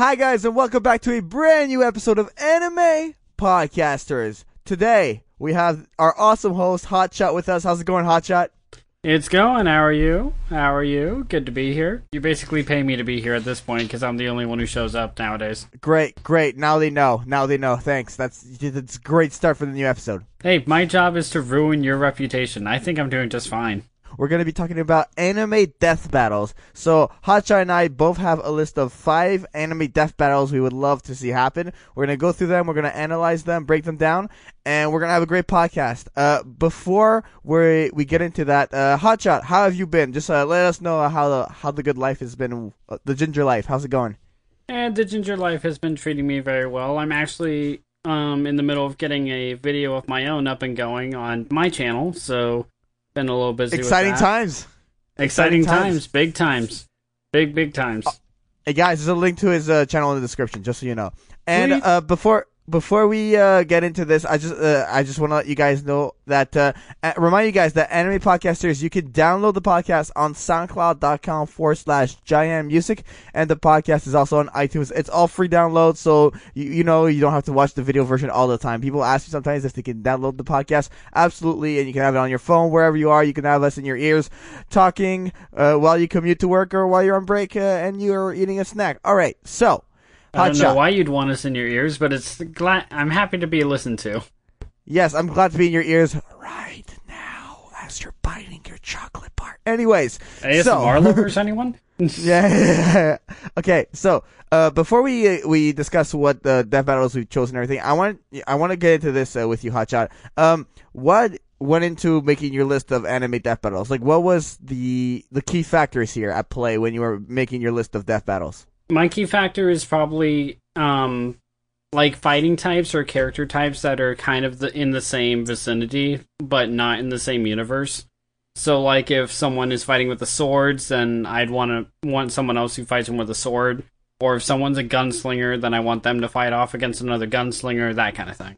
Hi, guys, and welcome back to a brand new episode of Anime Podcasters. Today, we have our awesome host, Hotshot, with us. How's it going, Hotshot? It's going. How are you? How are you? Good to be here. You basically pay me to be here at this point because I'm the only one who shows up nowadays. Great, great. Now they know. Now they know. Thanks. That's that's a great start for the new episode. Hey, my job is to ruin your reputation. I think I'm doing just fine. We're going to be talking about anime death battles. So, Hotshot and I both have a list of five anime death battles we would love to see happen. We're going to go through them, we're going to analyze them, break them down, and we're going to have a great podcast. Uh, before we we get into that, uh, Hotshot, how have you been? Just uh, let us know how the, how the good life has been, uh, the ginger life. How's it going? And the ginger life has been treating me very well. I'm actually um in the middle of getting a video of my own up and going on my channel, so been a little busy. Exciting times. Exciting, Exciting times. times. Big times. Big big times. Hey guys, there's a link to his uh, channel in the description, just so you know. And uh, before before we uh, get into this, I just uh, I just want to let you guys know that uh, remind you guys that Anime Podcasters, you can download the podcast on SoundCloud.com forward slash Giant Music, and the podcast is also on iTunes. It's all free download, so you, you know you don't have to watch the video version all the time. People ask me sometimes if they can download the podcast, absolutely, and you can have it on your phone wherever you are. You can have us in your ears, talking uh, while you commute to work or while you're on break uh, and you're eating a snack. All right, so. I don't know why you'd want us in your ears, but it's glad I'm happy to be listened to. Yes, I'm glad to be in your ears right now as you're biting your chocolate bar. Anyways, ASMR so lovers, anyone? yeah. okay, so uh, before we uh, we discuss what the death battles we've chosen and everything, I want I want to get into this uh, with you, Hotshot. Um, what went into making your list of anime death battles? Like, what was the the key factors here at play when you were making your list of death battles? My key factor is probably um like fighting types or character types that are kind of the, in the same vicinity but not in the same universe. So like if someone is fighting with the swords, then I'd want to want someone else who fights them with a sword. Or if someone's a gunslinger, then I want them to fight off against another gunslinger, that kind of thing.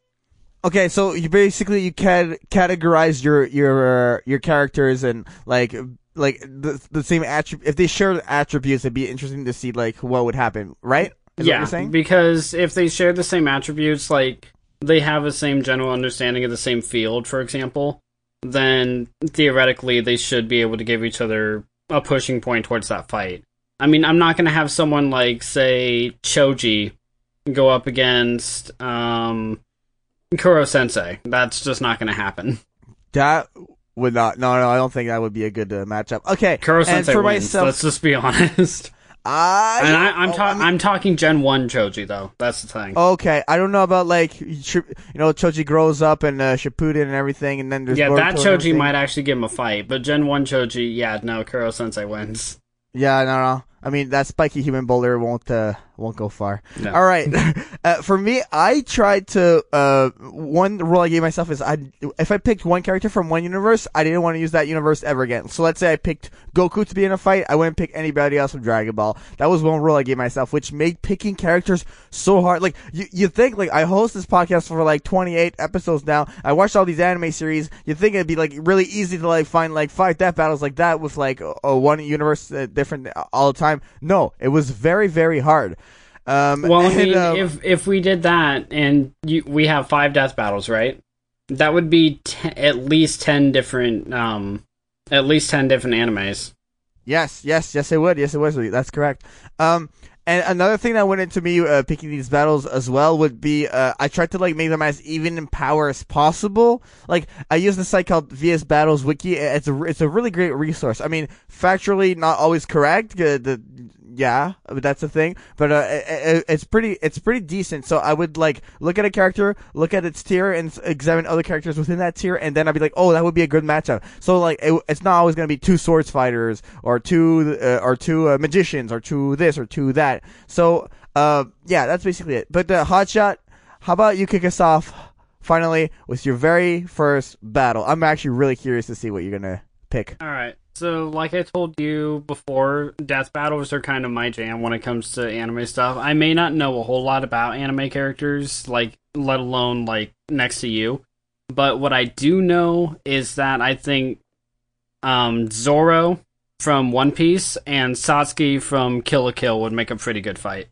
Okay, so you basically you can categorize your your your characters and like like the the same attribute. If they share attributes, it'd be interesting to see like what would happen, right? Is yeah, what you're saying? because if they share the same attributes, like they have the same general understanding of the same field, for example, then theoretically they should be able to give each other a pushing point towards that fight. I mean, I'm not going to have someone like, say, Choji go up against um, Koro Sensei. That's just not going to happen. That would not. No, no, I don't think that would be a good uh, matchup. Okay, Koro and Sensei for wins. myself, Let's just be honest. I and I, I'm, oh, ta- I mean- I'm talking Gen One Choji though. That's the thing. Okay, I don't know about like you know Choji grows up and uh, Shippuden and everything, and then there's yeah, Boruto that Choji might actually give him a fight, but Gen One Choji, yeah, no, Koro Sensei wins. Yeah, no, no. I mean that spiky human boulder won't uh, won't go far. No. All right. uh, for me, I tried to. Uh, one rule I gave myself is I if I picked one character from one universe, I didn't want to use that universe ever again. So let's say I picked Goku to be in a fight, I wouldn't pick anybody else from Dragon Ball. That was one rule I gave myself, which made picking characters so hard. Like you, you think like I host this podcast for like 28 episodes now. I watched all these anime series. You think it'd be like really easy to like find like five death battles like that with like a, a one universe uh, different all the time. No, it was very very hard. Um, Well, I mean, um, if if we did that and you, we have five death battles, right? That would be te- at least ten different, um, at least ten different animes. Yes, yes, yes, it would. Yes, it was. That's correct. Um, and another thing that went into me uh, picking these battles as well would be uh, I tried to like make them as even in power as possible. Like I use the site called VS Battles Wiki. It's a it's a really great resource. I mean, factually not always correct. The yeah, that's the thing. But uh, it, it- it's pretty it's pretty decent. So I would like look at a character, look at its tier, and examine other characters within that tier, and then I'd be like, oh, that would be a good matchup. So like, it, it's not always gonna be two swords fighters or two uh, or two uh, magicians or two this or two that. So uh, yeah, that's basically it. But uh, Hotshot, how about you kick us off finally with your very first battle? I'm actually really curious to see what you're gonna pick. All right. So, like I told you before, death battles are kind of my jam when it comes to anime stuff. I may not know a whole lot about anime characters, like let alone like next to you, but what I do know is that I think um, Zoro from One Piece and Satsuki from Kill la Kill would make a pretty good fight.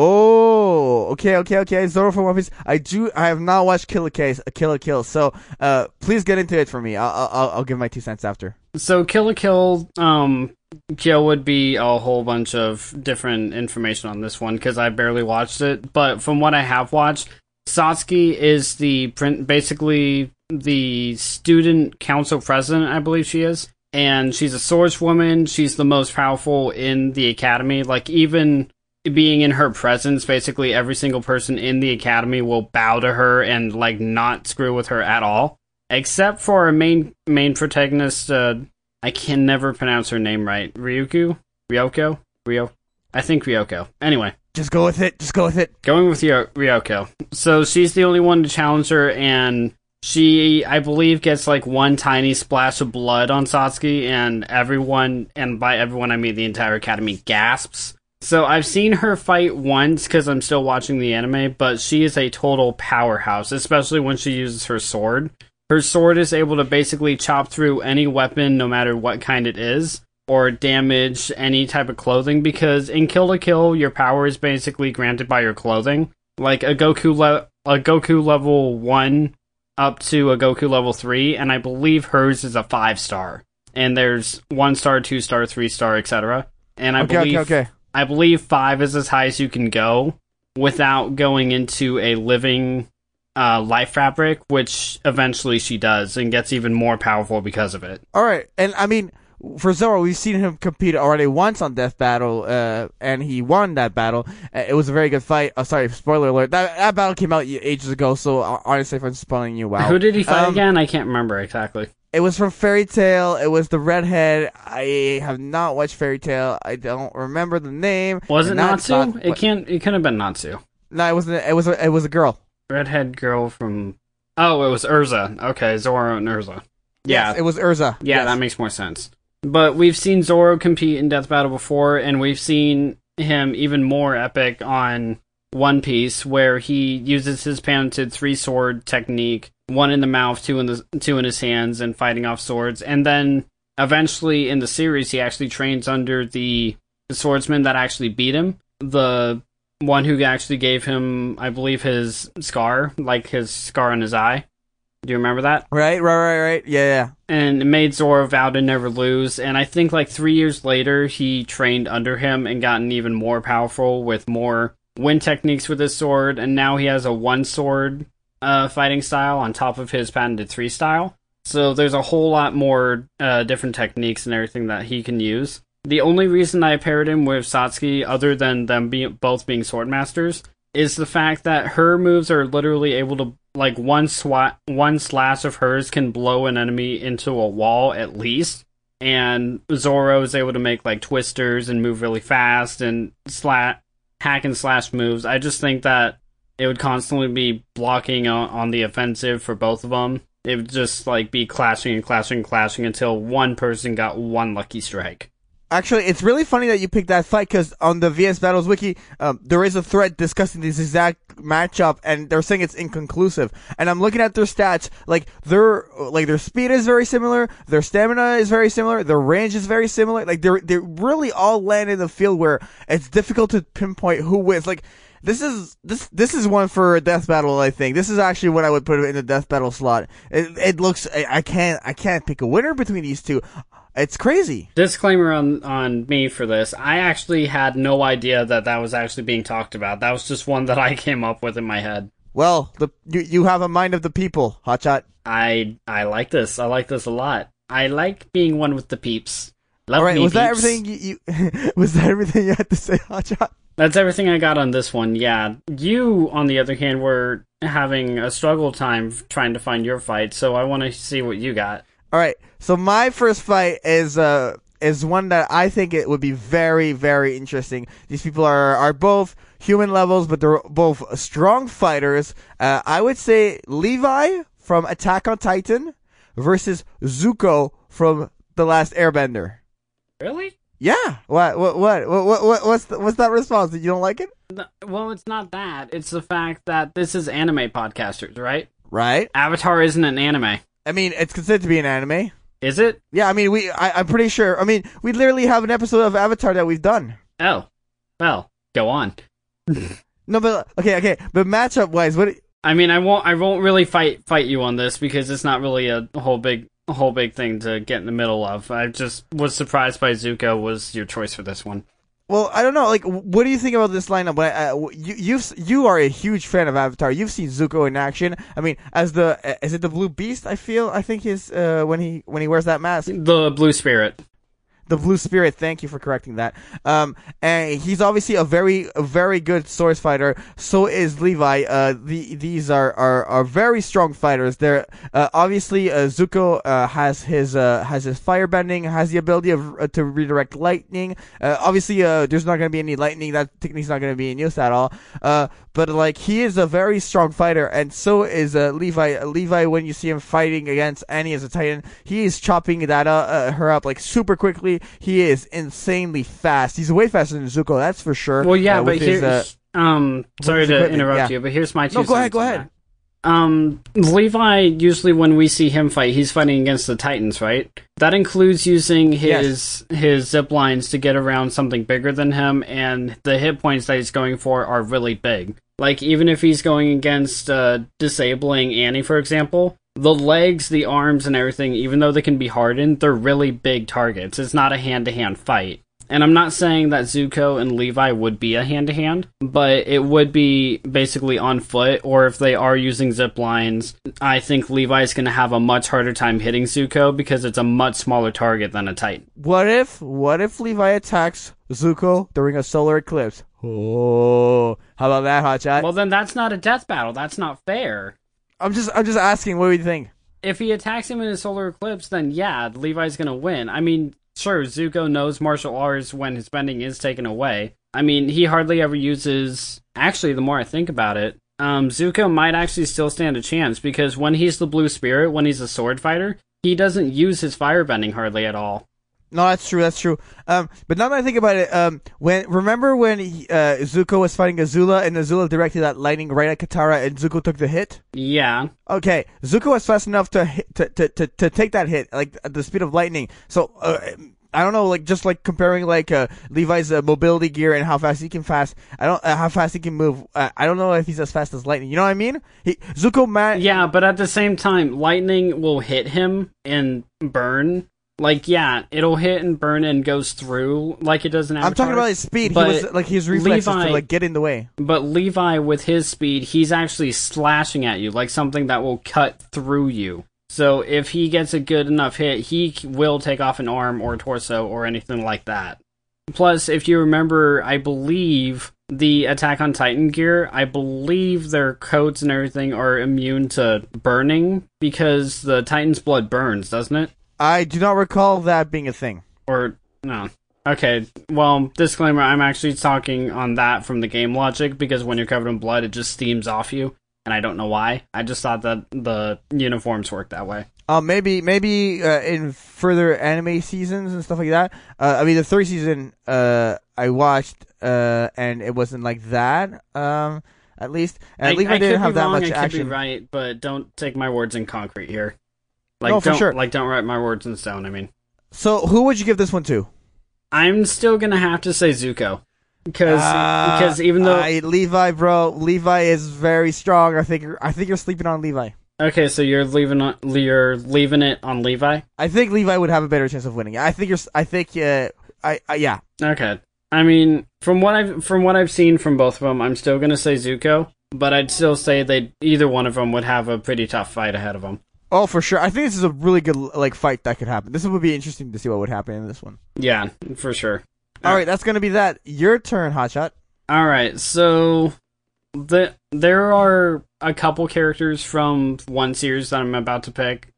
Oh, okay, okay, okay. Zoro from One Piece. I do. I have not watched Kill a Case, Kill la Kill. So, uh, please get into it for me. I'll, I'll, I'll give my two cents after. So Kill la Kill, um, Kill would be a whole bunch of different information on this one because I barely watched it. But from what I have watched, Satsuki is the print, basically the student council president, I believe she is, and she's a swordswoman. She's the most powerful in the academy. Like even being in her presence, basically every single person in the academy will bow to her and like not screw with her at all, except for our main main protagonist. Uh, I can never pronounce her name right. Ryuku, Ryoko, Ryo. I think Ryoko. Anyway, Just go with it. Just go with it. going with Ryo- Ryoko. So she's the only one to challenge her, and she, I believe, gets like one tiny splash of blood on Satsuki, and everyone, and by everyone I mean the entire academy, gasps. So I've seen her fight once because I'm still watching the anime, but she is a total powerhouse, especially when she uses her sword. Her sword is able to basically chop through any weapon, no matter what kind it is, or damage any type of clothing. Because in Kill la Kill, your power is basically granted by your clothing. Like a Goku le- a Goku level one up to a Goku level three, and I believe hers is a five star. And there's one star, two star, three star, etc. And I Okay, believe okay, okay. I believe five is as high as you can go without going into a living uh, life fabric, which eventually she does and gets even more powerful because of it. All right, and I mean, for Zoro, we've seen him compete already once on Death Battle, uh, and he won that battle. Uh, It was a very good fight. Oh, sorry, spoiler alert. That that battle came out ages ago, so uh, honestly, if I'm spoiling you, wow. Who did he fight Um, again? I can't remember exactly. It was from Fairy Tail. It was the redhead. I have not watched Fairy Tail. I don't remember the name. Was it that's Natsu? not- it can't. It could have been Natsu. No, it wasn't. It was. A, it was a girl. Redhead girl from. Oh, it was Erza. Okay, Zoro and Erza. Yeah, Yes, it was Erza. Yeah, Yes. that makes more sense. But we've seen Zoro compete in Death Battle before, and we've seen him even more epic on One Piece, where he uses his patented three sword technique, one in the mouth, two in the two in his hands, and fighting off swords. And then eventually in the series, he actually trains under the, the swordsman that actually beat him, the one who actually gave him, I believe, his scar, like his scar on his eye. Do you remember that? Right, right, right, right. Yeah, yeah. and it made Zoro vow to never lose. And I think like three years later, he trained under him and gotten even more powerful with more wind techniques with his sword. And now he has a one sword uh, fighting style on top of his patented three style. So there's a whole lot more uh, different techniques and everything that he can use. The only reason I paired him with Satsuki, other than them being both being sword masters, is the fact that her moves are literally able to like one swat one slash of hers can blow an enemy into a wall at least and Zoro is able to make like twisters and move really fast and slat hack and slash moves. I just think that it would constantly be blocking on, on the offensive for both of them. It would just like be clashing and clashing and clashing until one person got one lucky strike. Actually, it's really funny that you picked that fight because on the VS Battles wiki, um, there is a thread discussing this exact matchup, and they're saying it's inconclusive. And I'm looking at their stats, like their like their speed is very similar, their stamina is very similar, their range is very similar. Like they're they really all land in the field where it's difficult to pinpoint who wins. Like this is this this is one for a death battle. I think this is actually what I would put in the death battle slot. It, it looks I, I can't I can't pick a winner between these two. It's crazy. Disclaimer on on me for this. I actually had no idea that that was actually being talked about. That was just one that I came up with in my head. Well, the you, you have a mind of the people, Hotshot. I I like this. I like this a lot. I like being one with the peeps. Love All right, me, was that everything you, you was that everything you had to say, Hotshot? That's everything I got on this one. Yeah. You, on the other hand, were having a struggle time trying to find your fight, so I want to see what you got. All right, so my first fight is uh is one that I think it would be very very interesting. These people are are both human levels, but they're both strong fighters. Uh, I would say Levi from Attack on Titan versus Zuko from The Last Airbender. Really? Yeah. What? What? What? What? what what's the, what's that response? You don't like it? No, well, it's not that. It's the fact that this is anime podcasters, right? Right. Avatar isn't an anime, I mean, it's considered to be an anime. is it? Yeah. I mean, we. I, I'm pretty sure. I mean, we literally have an episode of Avatar that we've done. Oh, well, go on. no, but okay, okay, but matchup wise, what? I mean, I won't. I won't really fight fight you on this because it's not really a whole big a whole big thing to get in the middle of. I just was surprised by Zuko was your choice for this one. Well, I don't know. Like, what do you think about this lineup? When uh, you you've, you are a huge fan of Avatar. You've seen Zuko in action. I mean, as the is it the Blue Beast? I feel I think his uh, when he when he wears that mask. The Blue Spirit the Blue Spirit. Thank you for correcting that. Um, and he's obviously a very, a very good source fighter. So is Levi. Uh, the, these are, are, are very strong fighters. They're, uh, obviously, uh, Zuko, uh, has his, uh, has his firebending, has the ability of, uh, to redirect lightning. Obviously, there's not to be any lightning. That technique's not to be in use at all. Uh, but like, he is a very strong fighter, and so is, uh, Levi. Levi, when you see him fighting against Annie as a Titan, he is chopping that, uh, her up, like, super quickly he is insanely fast. He's way faster than Zuko, that's for sure. Well, yeah, uh, but here, uh, um, sorry to interrupt yeah. you, but here's my two. No, go ahead, go ahead. Um, Levi usually when we see him fight, he's fighting against the Titans, right? That includes using his yes. his zip lines to get around something bigger than him, and the hit points that he's going for are really big. Like even if he's going against uh, disabling Annie, for example, the legs, the arms, and everything, even though they can be hardened, they're really big targets. It's not a hand to hand fight. And I'm not saying that Zuko and Levi would be a hand to hand, but it would be basically on foot, or if they are using zip lines, I think Levi's going to have a much harder time hitting Zuko because it's a much smaller target than a Titan. What if, what if Levi attacks Zuko during a solar eclipse? Oh, how about that, Hotshot? Well, then that's not a death battle. That's not fair. I'm just I'm just asking. What do you think? If he attacks him in a solar eclipse, then yeah, Levi's gonna win. I mean, sure, Zuko knows martial arts when his bending is taken away. I mean, he hardly ever uses. Actually, the more I think about it, um, Zuko might actually still stand a chance because when he's the Blue Spirit, when he's a sword fighter, he doesn't use his firebending hardly at all. No, that's true. That's true. Um, but now that I think about it, um, when remember when he, uh, Zuko was fighting Azula and Azula directed that lightning right at Katara and Zuko took the hit? Yeah. Okay, Zuko was fast enough to hit, to, to, to, to take that hit, like at the speed of lightning. So, uh, I don't know, like just like comparing like uh, Levi's uh, mobility gear and how fast he can fast. I don't uh, how fast he can move. Uh, I don't know if he's as fast as lightning. You know what I mean? He Zuko man. Yeah, but at the same time, lightning will hit him and burn like yeah, it'll hit and burn and goes through like it does in Avatar. I'm talking about his speed. But he was like his reflexes Levi, to like get in the way. But Levi with his speed, he's actually slashing at you like something that will cut through you. So if he gets a good enough hit, he will take off an arm or torso or anything like that. Plus, if you remember, I believe the Attack on Titan gear, I believe their coats and everything are immune to burning because the Titan's blood burns, doesn't it? I do not recall that being a thing. Or no. Okay, well, disclaimer, I'm actually talking on that from the game logic because when you're covered in blood, it just steams off you, and I don't know why. I just thought that the uniforms work that way. Uh, maybe maybe uh, in further anime seasons and stuff like that. Uh, I mean, the third season uh, I watched, uh, and it wasn't like that. Um, at least, and I, at least I, I didn't have wrong, that much I action. Right, but don't take my words in concrete here. Like, no, for don't, sure. Like, don't write my words in stone. I mean, so who would you give this one to? I'm still gonna have to say Zuko because uh, because even though I, Levi, bro, Levi is very strong. I think I think you're sleeping on Levi. Okay, so you're leaving on, you're leaving it on Levi. I think Levi would have a better chance of winning. I think you're. I think. Uh, I, I yeah. Okay. I mean, from what I've from what I've seen from both of them, I'm still gonna say Zuko, but I'd still say they either one of them would have a pretty tough fight ahead of them. Oh, for sure. I think this is a really good like fight that could happen. This would be interesting to see what would happen in this one. Yeah, for sure. All right, that's gonna be that. Your turn, Hotshot. All right, so the there are a couple characters from one series that I'm about to pick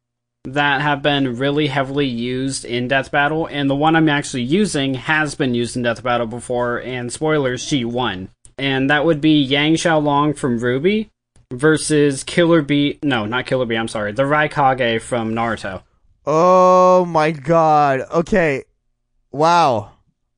that have been really heavily used in Death Battle, and the one I'm actually using has been used in Death Battle before. And spoilers, she won, and that would be Yang Xiaolong from RWBY versus Killer Bee. No, not Killer Bee. I'm sorry, the Raikage from Naruto. Oh my god. Okay. Wow.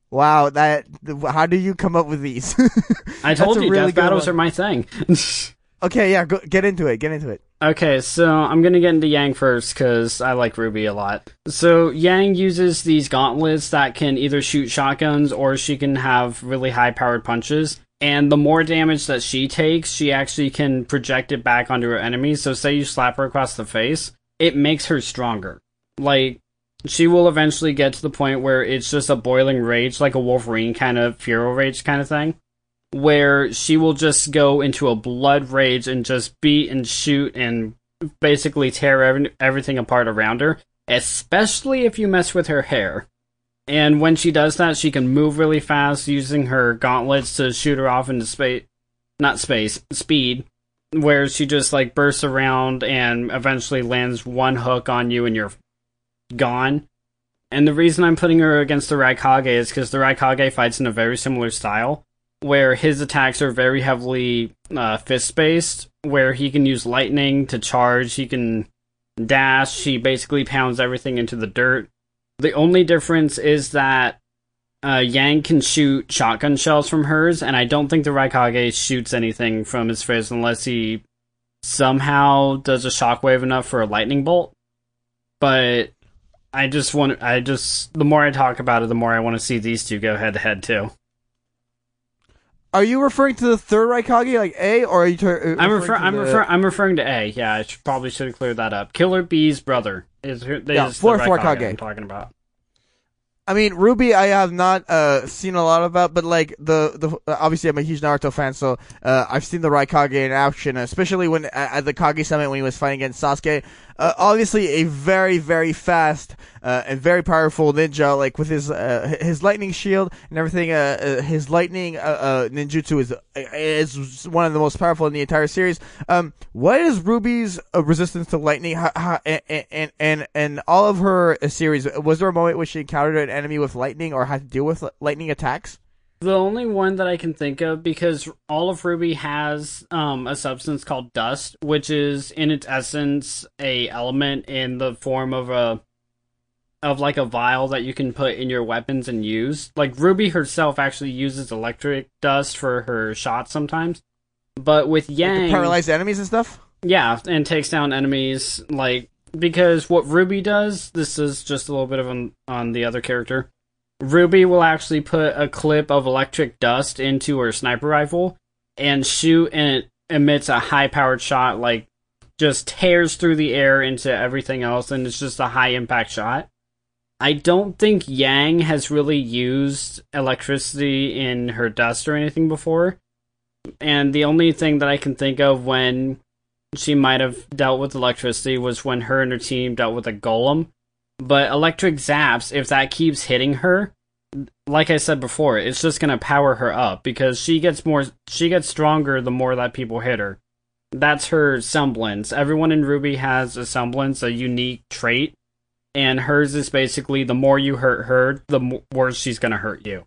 Wow. That. How do you come up with these? I told you, really death battles one. are my thing. okay. Yeah. Go, get into it. Get into it. Okay, so I'm gonna get into Yang first because I like Ruby a lot. So Yang uses these gauntlets that can either shoot shotguns or she can have really high powered punches And the more damage that she takes, she actually can project it back onto her enemies. So, say you slap her across the face, it makes her stronger. Like, she will eventually get to the point where it's just a boiling rage, like a Wolverine kind of Furo rage kind of thing, where she will just go into a blood rage and just beat and shoot and basically tear every- everything apart around her, especially if you mess with her hair. And when she does that, she can move really fast using her gauntlets to shoot her off into space, not space, speed, where she just like bursts around and eventually lands one hook on you and you're gone. And the reason I'm putting her against the Raikage is because the Raikage fights in a very similar style, where his attacks are very heavily uh, fist based, where he can use lightning to charge, he can dash, he basically pounds everything into the dirt. The only difference is that uh, Yang can shoot shotgun shells from hers, and I don't think the Raikage shoots anything from his fist unless he somehow does a shockwave enough for a lightning bolt. But I just want, I just, the more I talk about it, the more I want to see these two go head to head too. Are you referring to the third Raikage, like A, or are you? Ter- I'm referring I'm the- I'm referring to A. Yeah, I should, probably should have cleared that up. Killer Bee's brother is, is Yeah, the fourth Raikage Raikage. I'm talking about. I mean, Ruby, I have not uh, seen a lot about, but like the the uh, obviously I'm a huge Naruto fan, so uh, I've seen the Raikage in action, especially when at, at the Kage Summit when he was fighting against Sasuke. Uh, obviously, a very very fast uh, and very powerful ninja, like with his uh, his lightning shield and everything. Uh, uh, his lightning uh, ninjutsu is is one of the most powerful in the entire series. Um, what is Ruby's resistance to lightning? How, how, and, and and and all of her series, was there a moment where she encountered an enemy with lightning or had to deal with li- lightning attacks? The only one that I can think of because all of Ruby has um, a substance called dust, which is in its essence a element in the form of a of like a vial that you can put in your weapons and use. Like Ruby herself actually uses electric dust for her shots sometimes. But with Yang, Paralyzed enemies and stuff. yeah, and takes down enemies like because what Ruby does, this is just a little bit of on on the other character. Ruby will actually put a clip of electric dust into her sniper rifle and shoot and it emits a high powered shot like just tears through the air into everything else and it's just a high impact shot. I don't think Yang has really used electricity in her dust or anything before. And the only thing that I can think of when she might have dealt with electricity was when her and her team dealt with a golem. But electric zaps, if that keeps hitting her, like I said before, it's just gonna power her up because she gets more she gets stronger the more that people hit her. That's her semblance. Everyone in Ruby has a semblance, a unique trait, and hers is basically the more you hurt her, the mo- worse she's gonna hurt you.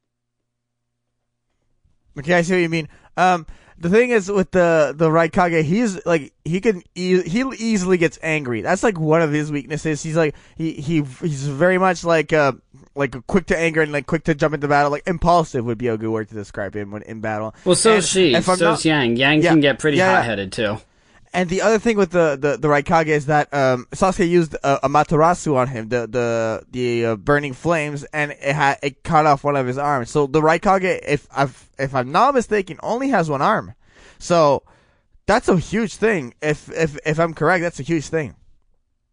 Okay, I see what you mean. Um, the thing is with the the Raikage, he's like he can e- he easily gets angry. That's like one of his weaknesses. He's like he he he's very much like uh like quick to anger and like quick to jump into battle. Like impulsive would be a good word to describe him when in battle. Well, so And is she. So not- is Yang. Yang Yeah, can get pretty yeah. hot headed too. And the other thing with the the, the Raikage is that um, Sasuke used a, Amaterasu on him, the the the uh, burning flames, and it had it cut off one of his arms. So the Raikage, if I've if I'm not mistaken, only has one arm. So that's a huge thing. If if if I'm correct, that's a huge thing.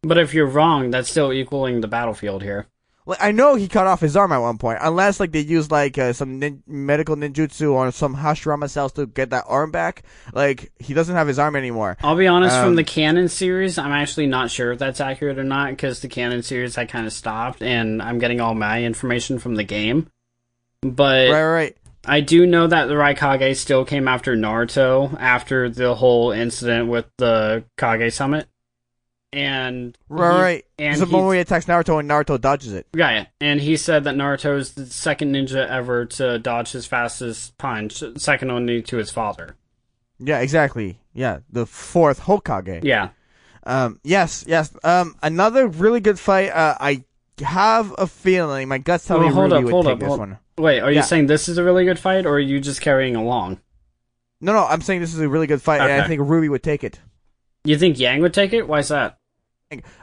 But if you're wrong, that's still equaling the battlefield here. Like I know he cut off his arm at one point, unless like they used like uh, some nin- medical ninjutsu or some Hashirama cells to get that arm back. Like he doesn't have his arm anymore. I'll be honest, Um, from the canon series, I'm actually not sure if that's accurate or not because the canon series I kind of stopped and I'm getting all my information from the game. But Right, right, right. I do know that the Raikage still came after Naruto after the whole incident with the Kage Summit. And Right, he- right. and There's a he- moment he attacks Naruto and Naruto dodges it. Yeah, and he said that Naruto is the second ninja ever to dodge his fastest punch, second only to his father. Yeah, exactly. Yeah, the fourth Hokage. Yeah. Um, yes, yes. Um, another really good fight. Uh, I have a feeling my guts tell Well, me hold Ruby up, would hold take up, this hold- one. Wait, are you Yeah. saying this is a really good fight, or are you just carrying along? No, no, I'm saying this is a really good fight, and I think Ruby would take it. You think Yang would take it? Why is that?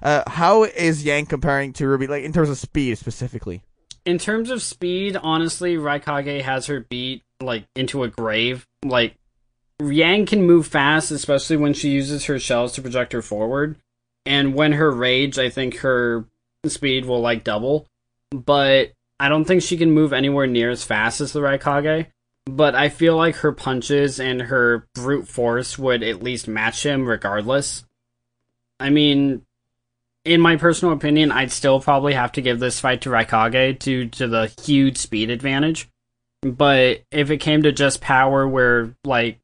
Uh, how is Yang comparing to Ruby, like in terms of speed specifically? In terms of speed, honestly, Raikage has her beat like into a grave. Like Yang can move fast, especially when she uses her shells to project her forward. And when her rage, I think her speed will like double. But I don't think she can move anywhere near as fast as the Raikage. But I feel like her punches and her brute force would at least match him regardless. I mean, in my personal opinion, I'd still probably have to give this fight to Raikage due to the huge speed advantage. But if it came to just power, where, like,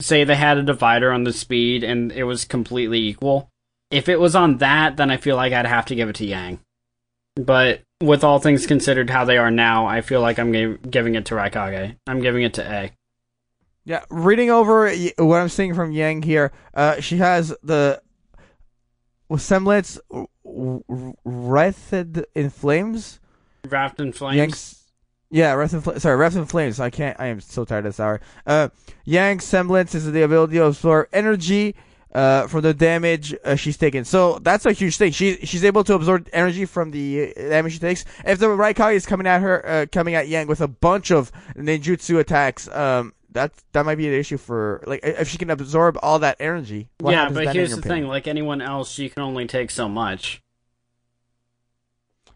say they had a divider on the speed and it was completely equal, if it was on that, then I feel like I'd have to give it to Yang. But with all things considered how they are now, I feel like I'm g- giving it to Raikage. I'm giving it to A. Yeah, reading over what I'm seeing from Yang here, uh, she has the semblance w- w- in flames. Wrapped in flames. Yang's, yeah, wreathed in fl- sorry, wreathed in flames. I can't. I am so tired this hour. Uh, Yang's semblance is the ability to absorb energy uh, from the damage uh, she's taken. So that's a huge thing. She she's able to absorb energy from the uh, damage she takes. If the right Raikage is coming at her, uh, coming at Yang with a bunch of ninjutsu attacks, um, that that might be an issue for like if she can absorb all that energy. Yeah, but here's the opinion? thing: like anyone else, she can only take so much.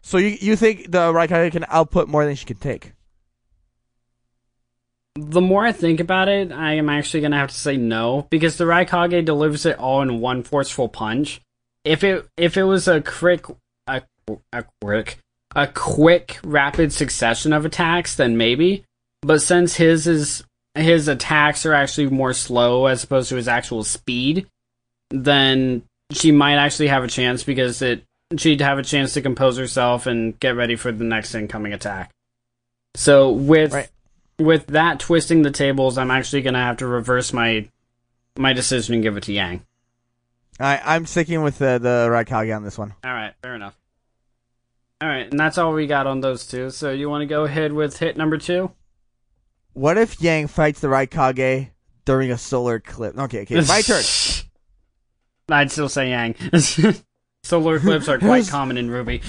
So you you think the Raikage can output more than she can take? The more I think about it, I am actually gonna have to say no because the Raikage delivers it all in one forceful punch. If it if it was a quick a, a quick a quick rapid succession of attacks, then maybe. But since his is his attacks are actually more slow as opposed to his actual speed, then she might actually have a chance because it she'd have a chance to compose herself and get ready for the next incoming attack. So with Right. with that twisting the tables, I'm actually gonna have to reverse my my decision and give it to Yang. I I'm sticking with the the Raikage on this one. All right, fair enough. All right, and that's all we got on those two. So you want to go ahead with hit number two? What if Yang fights the Raikage during a solar eclipse? Okay, okay, my turn. I'd still say Yang. Solar eclipses are quite common in Ruby.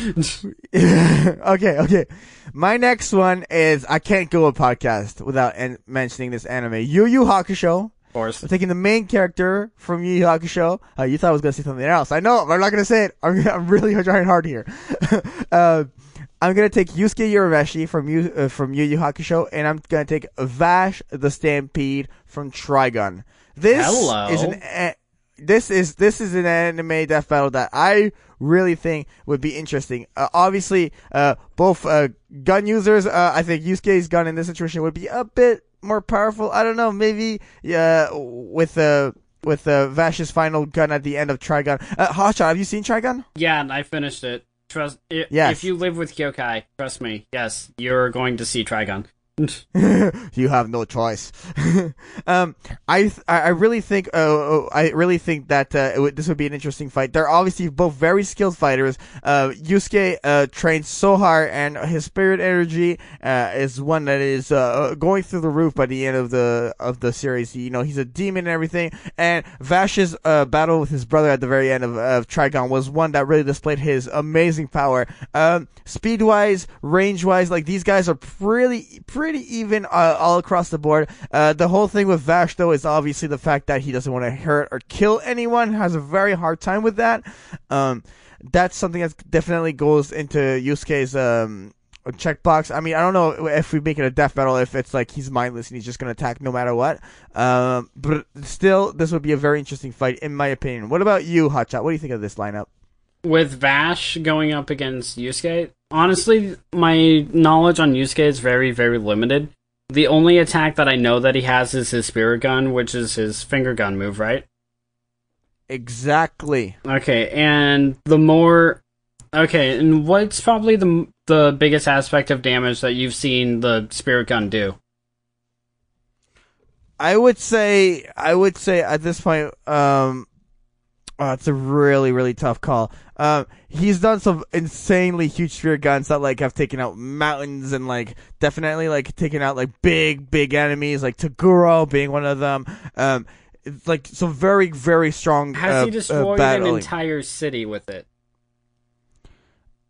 okay, okay. My next one is I can't go a podcast without en- mentioning this anime, Yu Yu Hakusho. of course. I'm taking the main character from Yu Yu Hakusho. Uh, you thought I was gonna say something else. I know, but I'm not gonna say it. I'm, I'm really trying hard here. uh, I'm gonna take Yusuke Urameshi from Yu uh, from Yu Yu Hakusho, and I'm gonna take Vash the Stampede from Trigun. This Hello. is an a- this is this is an anime death battle that I really think would be interesting. Uh, obviously, uh, both uh, gun users. Uh, I think Yusuke's gun in this situation would be a bit more powerful. I don't know, maybe uh, with uh, with uh, Vash's final gun at the end of Trigun. Uh, Hotshot, have you seen Trigun? Yeah, and I finished it. Trust. i Yes. If you live with Kyokai, trust me. Yes, you're going to see Trigun. you have no choice. um, I th- I really think uh, I really think that uh, would, this would be an interesting fight. They're obviously both very skilled fighters. Uh, Yusuke uh, trains so hard, and his spirit energy uh, is one that is uh, going through the roof by the end of the of the series. You know, he's a demon and everything. And Vash's uh, battle with his brother at the very end of, of Trigun was one that really displayed his amazing power. Um, speed wise, range wise, like these guys are pretty pretty even uh, all across the board. Uh, the whole thing with Vash though is obviously the fact that he doesn't want to hurt or kill anyone. Has a very hard time with that. Um, that's something that definitely goes into Yusuke's um checkbox. I mean, I don't know if we make it a death battle if it's like he's mindless and he's just gonna attack no matter what. Um, but still, this would be a very interesting fight in my opinion. What about you, Hotshot? What do you think of this lineup? With Vash going up against Yusuke, honestly, my knowledge on Yusuke is very, very limited. The only attack that I know that he has is his spirit gun, which is his finger gun move, right? Exactly. Okay, and the more okay, and what's probably the the biggest aspect of damage that you've seen the spirit gun do? I would say I would say at this point, um, oh, it's a really really tough call. Um, he's done some insanely huge spirit guns that like have taken out mountains and like definitely like taken out like big big enemies, like Toguro being one of them. Um, it's like some very very strong. Has uh, he uh, destroyed an entire city with it?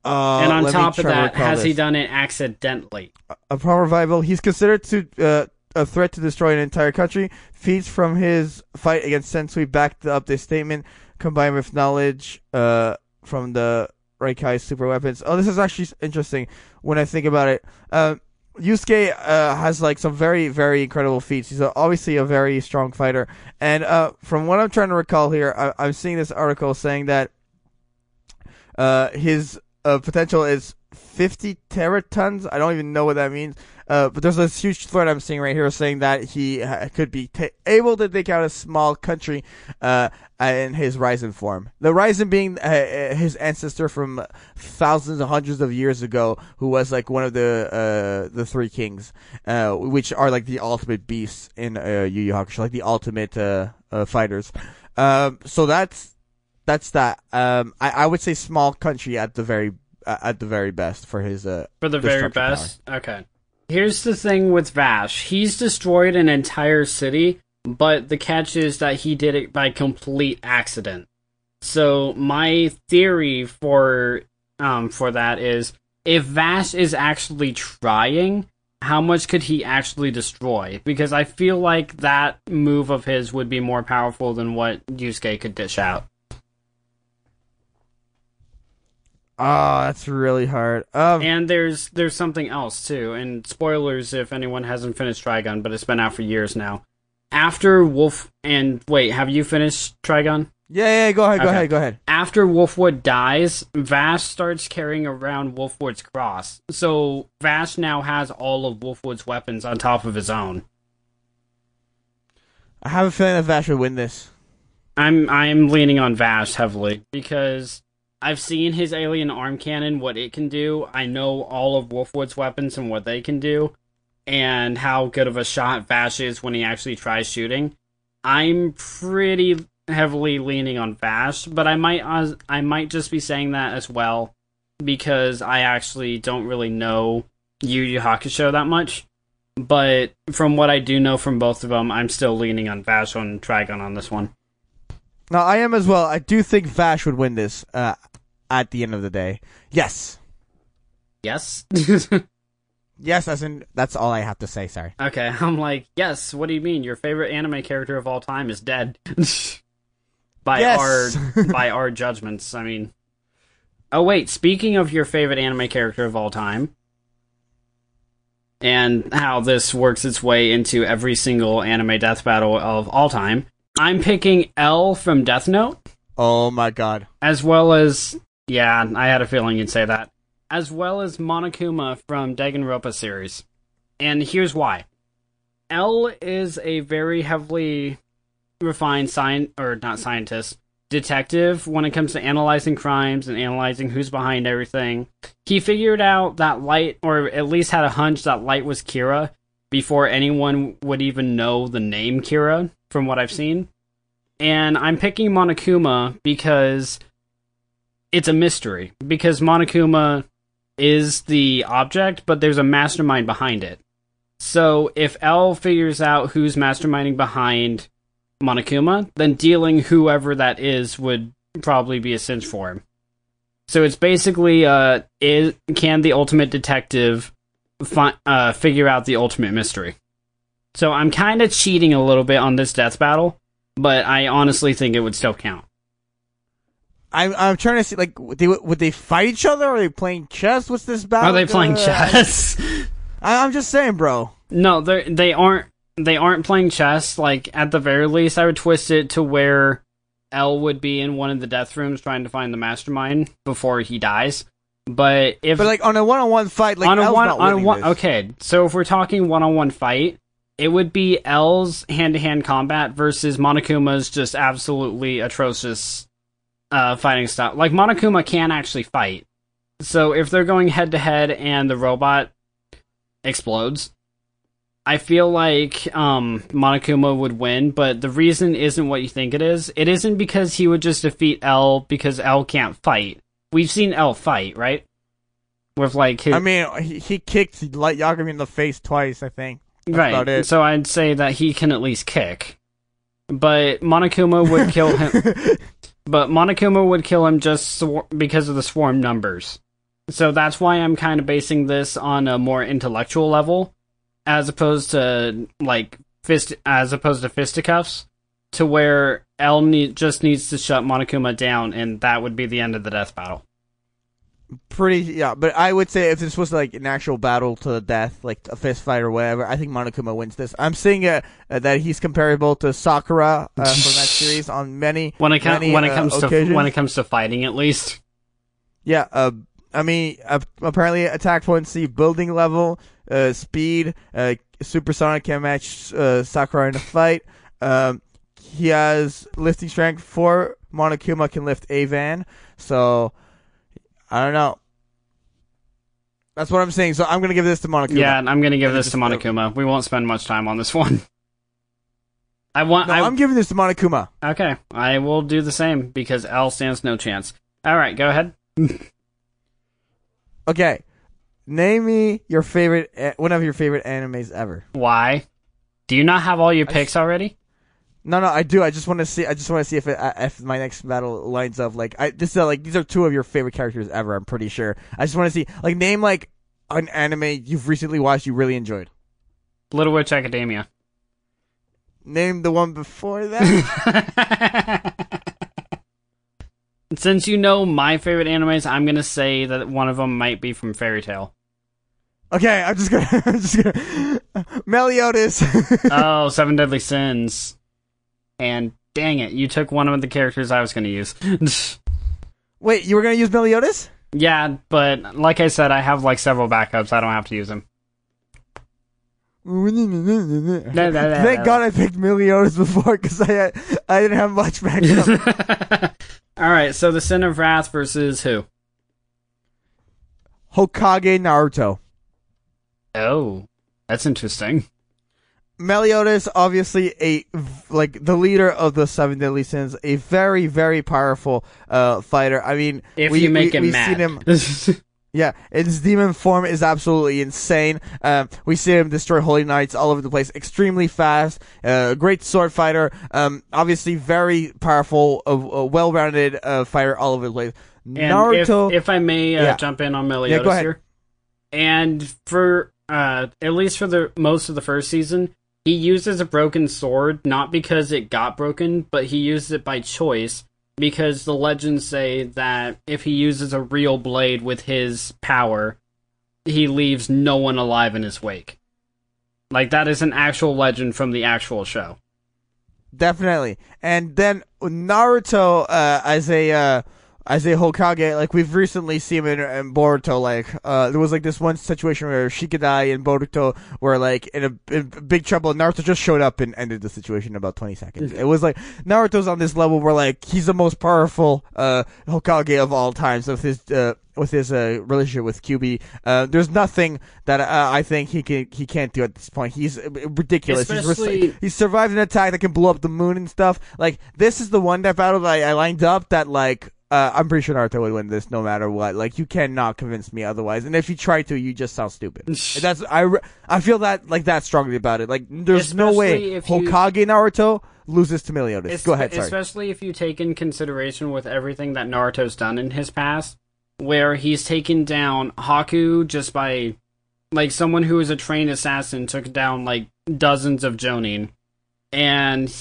Uh, and on top of that, has he done it accidentally? a power revival? He's considered to uh a threat to destroy an entire country. Feats from his fight against Sensui backed up this statement, combined with knowledge uh, from the Reikai super weapons. Oh, this is actually interesting when I think about it. Uh, Yusuke uh, has like some very, very incredible feats. He's obviously a very strong fighter, and uh, from what I'm trying to recall here, I, am seeing this article saying that uh, his uh, potential is 50 teratons. I don't even know what that means. Uh, but there's this huge threat I'm seeing right here saying that he ha- could be t- able to take out a small country uh, in his Raizen form. The Raizen being uh, uh, his ancestor from thousands and hundreds of years ago, who was like one of the uh, the three kings, uh, which are like the ultimate beasts in uh, Yu Yu Hakusho, like the ultimate fighters. Um, so that's that's that. Um, I, I would say small country at the very at the very best for his uh for the very best. Power. Okay. Here's the thing with Vash. He's destroyed an entire city, but the catch is that he did it by complete accident. So my theory for um for that is if Vash is actually trying, how much could he actually destroy? Because I feel like that move of his would be more powerful than what Yusuke could dish out. Oh, that's really hard. Um, and there's there's something else too. And spoilers if anyone hasn't finished Trigun, but it's been out for years now. After Wolf and wait, have you finished Trigun? Yeah, yeah. Go ahead. Go okay. ahead. Go ahead. After Wolfwood dies, Vash starts carrying around Wolfwood's cross. So Vash now has all of Wolfwood's weapons on top of his own. I have a feeling that Vash would win this. I'm I'm leaning on Vash heavily because I've seen his alien arm cannon, what it can do. I know all of Wolfwood's weapons and what they can do, and how good of a shot Vash is when he actually tries shooting. I'm pretty heavily leaning on Vash, but I might I might just be saying that as well because I actually don't really know Yu Yu Hakusho that much. But from what I do know from both of them, I'm still leaning on Vash on Trigun on this one. Now I am as well. I do think Vash would win this. Uh, at the end of the day, yes. Yes. yes, as in that's all I have to say. Sorry. Okay, I'm like, yes. What do you mean? Your favorite anime character of all time is dead. by yes. our by our judgments. I mean. Oh wait, speaking of your favorite anime character of all time, and how this works its way into every single anime death battle of all time. I'm picking L from Death Note. Oh my god. As well as yeah, I had a feeling you'd say that. As well as Monokuma from Danganronpa series. And here's why. L is a very heavily refined science or not scientist, detective when it comes to analyzing crimes and analyzing who's behind everything. He figured out that light or at least had a hunch that light was Kira before anyone would even know the name Kira from what I've seen. And I'm picking Monokuma because it's a mystery. Because Monokuma is the object, but there's a mastermind behind it. So if L figures out who's masterminding behind Monokuma, then dealing whoever that is would probably be a cinch for him. So it's basically uh, is, can the ultimate detective fi- uh, figure out the ultimate mystery? So I'm kind of cheating a little bit on this death battle but I honestly think it would still count. I'm I'm trying to see like would they would they fight each other? Or are they playing chess? What's this battle? Are they playing uh, chess? I, I'm just saying, bro. No, they they aren't. They aren't playing chess. Like at the very least, I would twist it to where L would be in one of the death rooms trying to find the mastermind before he dies. But if but like on a one on one fight, like on a L's one on one, okay. So if we're talking one on one fight, it would be L's hand to hand combat versus Monokuma's just absolutely atrocious uh, fighting style. Like Monokuma can actually fight. So if they're going head to head and the robot explodes, I feel like um, Monokuma would win, but the reason isn't what you think it is. It isn't because he would just defeat L because L can't fight. We've seen L fight, right? With like his... I mean, he, he kicked Light Yagami in the face twice, I think. Right. So I'd say that he can at least kick. But Monokuma would kill him. but Monokuma would kill him just swar- because of the swarm numbers. So that's why I'm kind of basing this on a more intellectual level. as opposed to like fist as opposed to fisticuffs to where L need, just needs to shut Monokuma down and that would be the end of the death battle. Pretty, yeah, but I would say if this was like an actual battle to the death, like a fist fight or whatever, I think Monokuma wins this. I'm seeing uh, uh, that he's comparable to Sakura uh, from that series on many When it com- many, when it uh, comes to occasions. when it comes to fighting at least. Yeah, uh, I mean, uh, apparently attack fluency, building level, uh, speed, uh, supersonic can match uh, Sakura in a fight. Um, he has lifting strength. For Monokuma can lift a van, so I don't know. That's what I'm saying. So I'm gonna give this to Monokuma. Yeah, I'm gonna give this to Monokuma. We won't spend much time on this one. I want. No, I, I'm giving this to Monokuma. okay, I will do the same because L stands no chance. All right, go ahead. Okay, name me your favorite, uh, one of your favorite animes ever. Why? Do you not have all your picks already? No, no, I do. I just want to see. I just want to see if it, uh, if my next battle lines up. Like, I this is like these are two of your favorite characters ever. I'm pretty sure. I just want to see like name like an anime you've recently watched you really enjoyed. Little Witch Academia. Name the one before that. Since you know my favorite animes, I'm gonna say that one of them might be from Fairy Tail. okay, I'm just gonna. I'm just gonna. Meliodas. oh, Seven Deadly Sins. And dang it, you took one of the characters I was gonna use. Wait, you were gonna use Meliodas? yeah, but like I said, I have like several backups. I don't have to use them. Thank God I picked Meliodas before because I I didn't have much backup. All right, so the Sin of Wrath versus who? Hokage Naruto. Oh, that's interesting. Meliodas, obviously a like the leader of the Seven Deadly Sins, a very very powerful uh fighter. I mean, If we, you make we, him we've mad. seen him. Yeah, his demon form is absolutely insane. Um, we see him destroy holy knights all over the place. Extremely fast, uh, great sword fighter. Um, obviously very powerful, uh, uh, well-rounded uh, fighter all over the place. And Naruto. if, if I may uh, Yeah. jump in on Yeah, Meliodas ahead. here, and for uh, at least for the most of the first season, he uses a broken sword not because it got broken, but he uses it by choice because the legends say that if he uses a real blade with his power, he leaves no one alive in his wake. Like that is an actual legend from the actual show. Definitely. And then Naruto uh, as a uh, as a Hokage, like we've recently seen him in, in Boruto. Like uh, there was like this one situation where Shikadai and Boruto were like in a in big trouble. and Naruto just showed up and ended the situation in about twenty seconds. it was like Naruto's on this level where like he's the most powerful uh, Hokage of all times with his. Uh, with his uh, relationship with Kyuubi, uh, there's nothing that uh, I think he can he can't do at this point. He's uh, ridiculous. He's, Especially- res- he survived an attack that can blow up the moon and stuff. Like this is the one that battle that I, I lined up that like uh, I'm pretty sure Naruto would win this no matter what. Like you cannot convince me otherwise. And if you try to, you just sound stupid. That's I I feel that like that strongly about it. Like there's no way Especially if you- Hokage Naruto loses to Meliodas. Go ahead. Sorry. Especially if you take in consideration with everything that Naruto's done in his past, where he's taken down Haku just by, like, someone who is a trained assassin took down like dozens of Jonin, and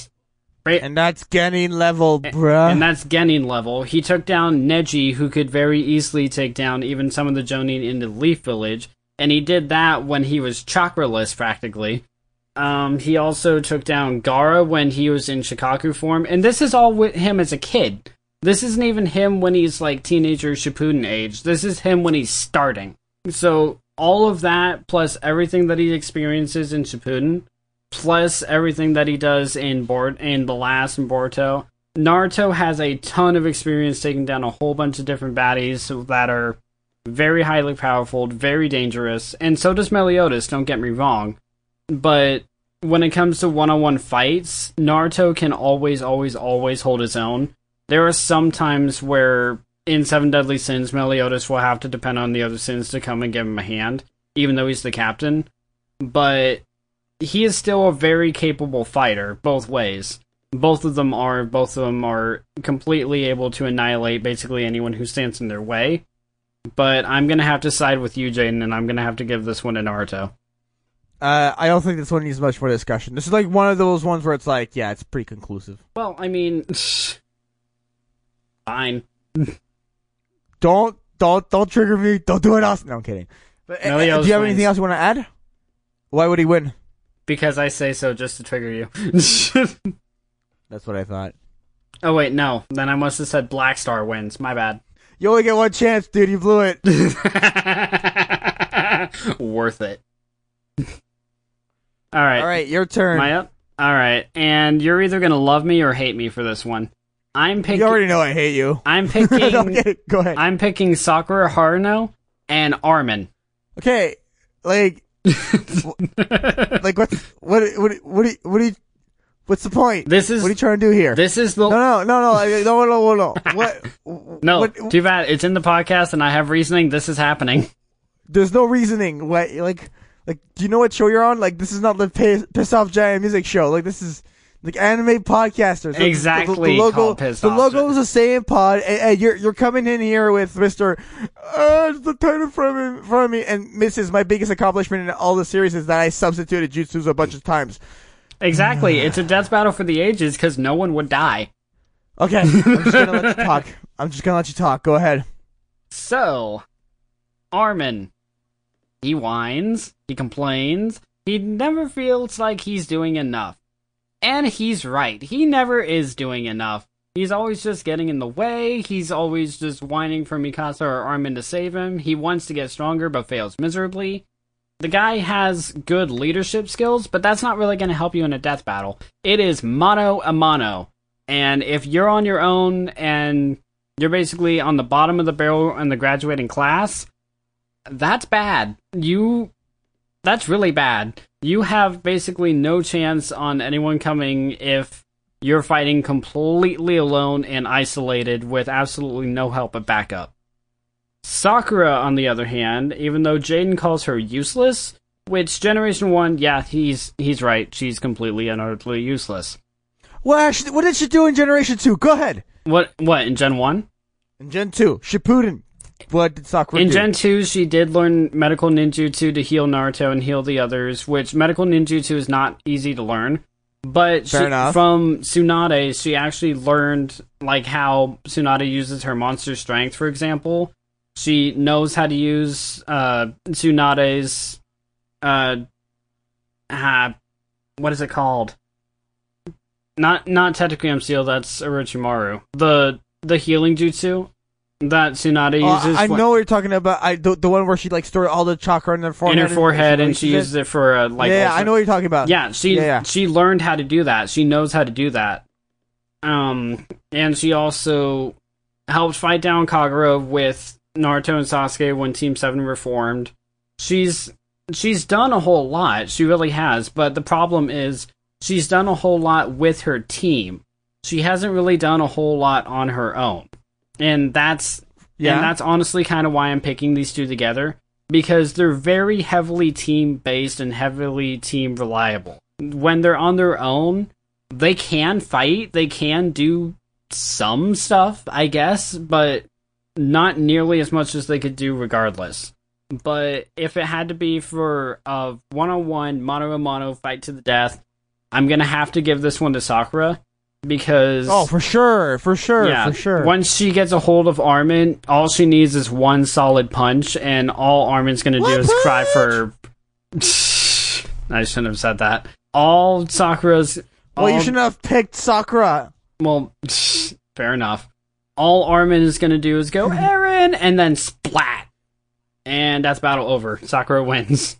And that's getting level, bruh. and that's Genin level. He took down Neji, who could very easily take down even some of the Jonin in the Leaf Village, and he did that when he was chakraless, practically. Um, he also took down Gaara when he was in Shukaku form, and this is all with him as a kid. This isn't even him when he's like teenager Shippuden age. This is him when he's starting. So all of that plus everything that he experiences in Shippuden, plus everything that he does in Bor- in the last in Boruto, Naruto has a ton of experience taking down a whole bunch of different baddies that are very highly powerful, very dangerous, and so does Meliodas, don't get me wrong. But when it comes to one on one fights, Naruto can always, always, always hold his own. There are some times where in Seven Deadly Sins, Meliodas will have to depend on the other sins to come and give him a hand, even though he's the captain. But he is still a very capable fighter, both ways. Both of them are both of them are completely able to annihilate basically anyone who stands in their way. But I'm gonna have to side with you, Jaden, and I'm gonna have to give this one to Naruto. Uh, I don't think this one needs much more discussion. This is like one of those ones where it's like, yeah, it's pretty conclusive. Well, I mean, fine. Don't don't don't trigger me. Don't do it else. No, I'm kidding. But uh, do you have anything else you want to add? Why would he win? Because I say so just to trigger you. That's what I thought. oh, wait, no. Then I must have said Black Star wins. My bad. You only get one chance, dude. You blew it. Worth it. All right. All right, your turn. Am I up? All right. And you're either going to love me or hate me for this one. I'm picking. you already know I hate you. I'm picking. okay, go ahead. I'm picking Sakura Haruno and Armin. okay, like, like what? What? What? What? you- What? do you- What's the point? This is what are you trying to do here? this is the no, no, no, no, no, no, no, no. What? no. What, Too bad it's in the podcast and I have reasoning. This is happening. there's no reasoning. What? Like, like, do you know what show you're on? Like, this is not the piss, piss off giant music show. Like, this is like anime podcasters. The- the- Exactly The, logo. The logo is the same pod, and, and you're you're coming in here with Mister. Uh, it's the title from front me, in front of me, and Mrs. My biggest accomplishment in all the series is that I substituted jutsus a bunch of times. Exactly. it's a death battle for the ages because no one would die. Okay, I'm just gonna let you talk. I'm just gonna let you talk. Go ahead. So, Armin, he whines, he complains, he never feels like he's doing enough. And he's right. He never is doing enough. He's always just getting in the way. He's always just whining for Mikasa or Armin to save him. He wants to get stronger but fails miserably. The guy has good leadership skills, but that's not really going to help you in a death battle. It is mano a mano. And if you're on your own and you're basically on the bottom of the barrel in the graduating class, that's bad. You that's really bad. You have basically no chance on anyone coming if you're fighting completely alone and isolated with absolutely no help but backup. Sakura, on the other hand, even though Jaden calls her useless, which Generation One, yeah, he's he's right. She's completely and utterly useless. What actually? What did she do in Generation Two? Go ahead. What what in Gen One? In Gen Two, Shippuden. What did Sakura In do? Gen 2, she did learn medical ninjutsu to heal Naruto and heal the others, which medical ninjutsu is not easy to learn. But she, from Tsunade, she actually learned like how Tsunade uses her monster strength, for example. She knows how to use uh, Tsunade's uh, uh, what is it called? Not not Tetsukium Seal, that's Orochimaru. The the healing jutsu that Tsunade Oh, uses. I know what you're talking about. I the, the one where she like stored all the chakra in her forehead. in her forehead, and she releases uses it for uh, like. yeah, yeah, I know what you're talking about. Yeah, she Yeah, yeah. she learned how to do that. She knows how to do that. Um, and she also helped fight down Kaguya with Naruto and Sasuke when Team Seven were formed. She's she's done a whole lot. She really has. But the problem is she's done a whole lot with her team. She hasn't really done a whole lot on her own, and that's Yeah. and that's honestly kind of why I'm picking these two together because they're very heavily team based and heavily team reliable. When they're on their own, they can fight, they can do some stuff, I guess, but not nearly as much as they could do regardless. But if it had to be for a one on one, mono a mono fight to the death, I'm gonna have to give this one to Sakura because Oh, for sure, for sure, yeah, for sure. Once she gets a hold of Armin, all she needs is one solid punch, and all Armin's gonna do One is cry for. I shouldn't have said that. All Sakura's. well, you shouldn't have picked Sakura. Well, fair enough. All Armin is gonna do is go Eren, and then splat, and that's battle over. Sakura wins.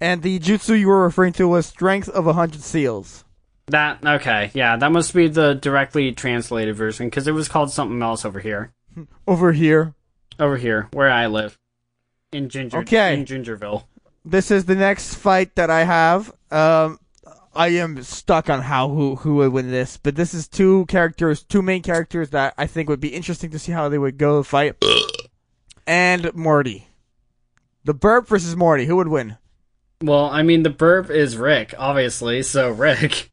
And the jutsu you were referring to was strength of a hundred seals. That okay? Yeah, that must be the directly translated version because it was called something else over here. Over here, Over here, where I live, in Ginger. Okay. in Gingerville. this is the next fight that I have. Um, I am stuck on how who who would win this, but this is two characters, two main characters that I think would be interesting to see how they would go fight. and Morty, the Burp versus Morty, who would win? Well, I mean, the burp is Rick, obviously, so Rick.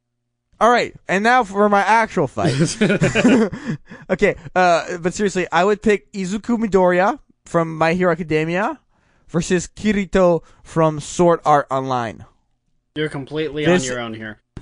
All right, and now for my actual fight. okay, uh, but seriously, I would pick Izuku Midoriya from My Hero Academia versus Kirito from Sword Art Online. You're completely This- on your own here.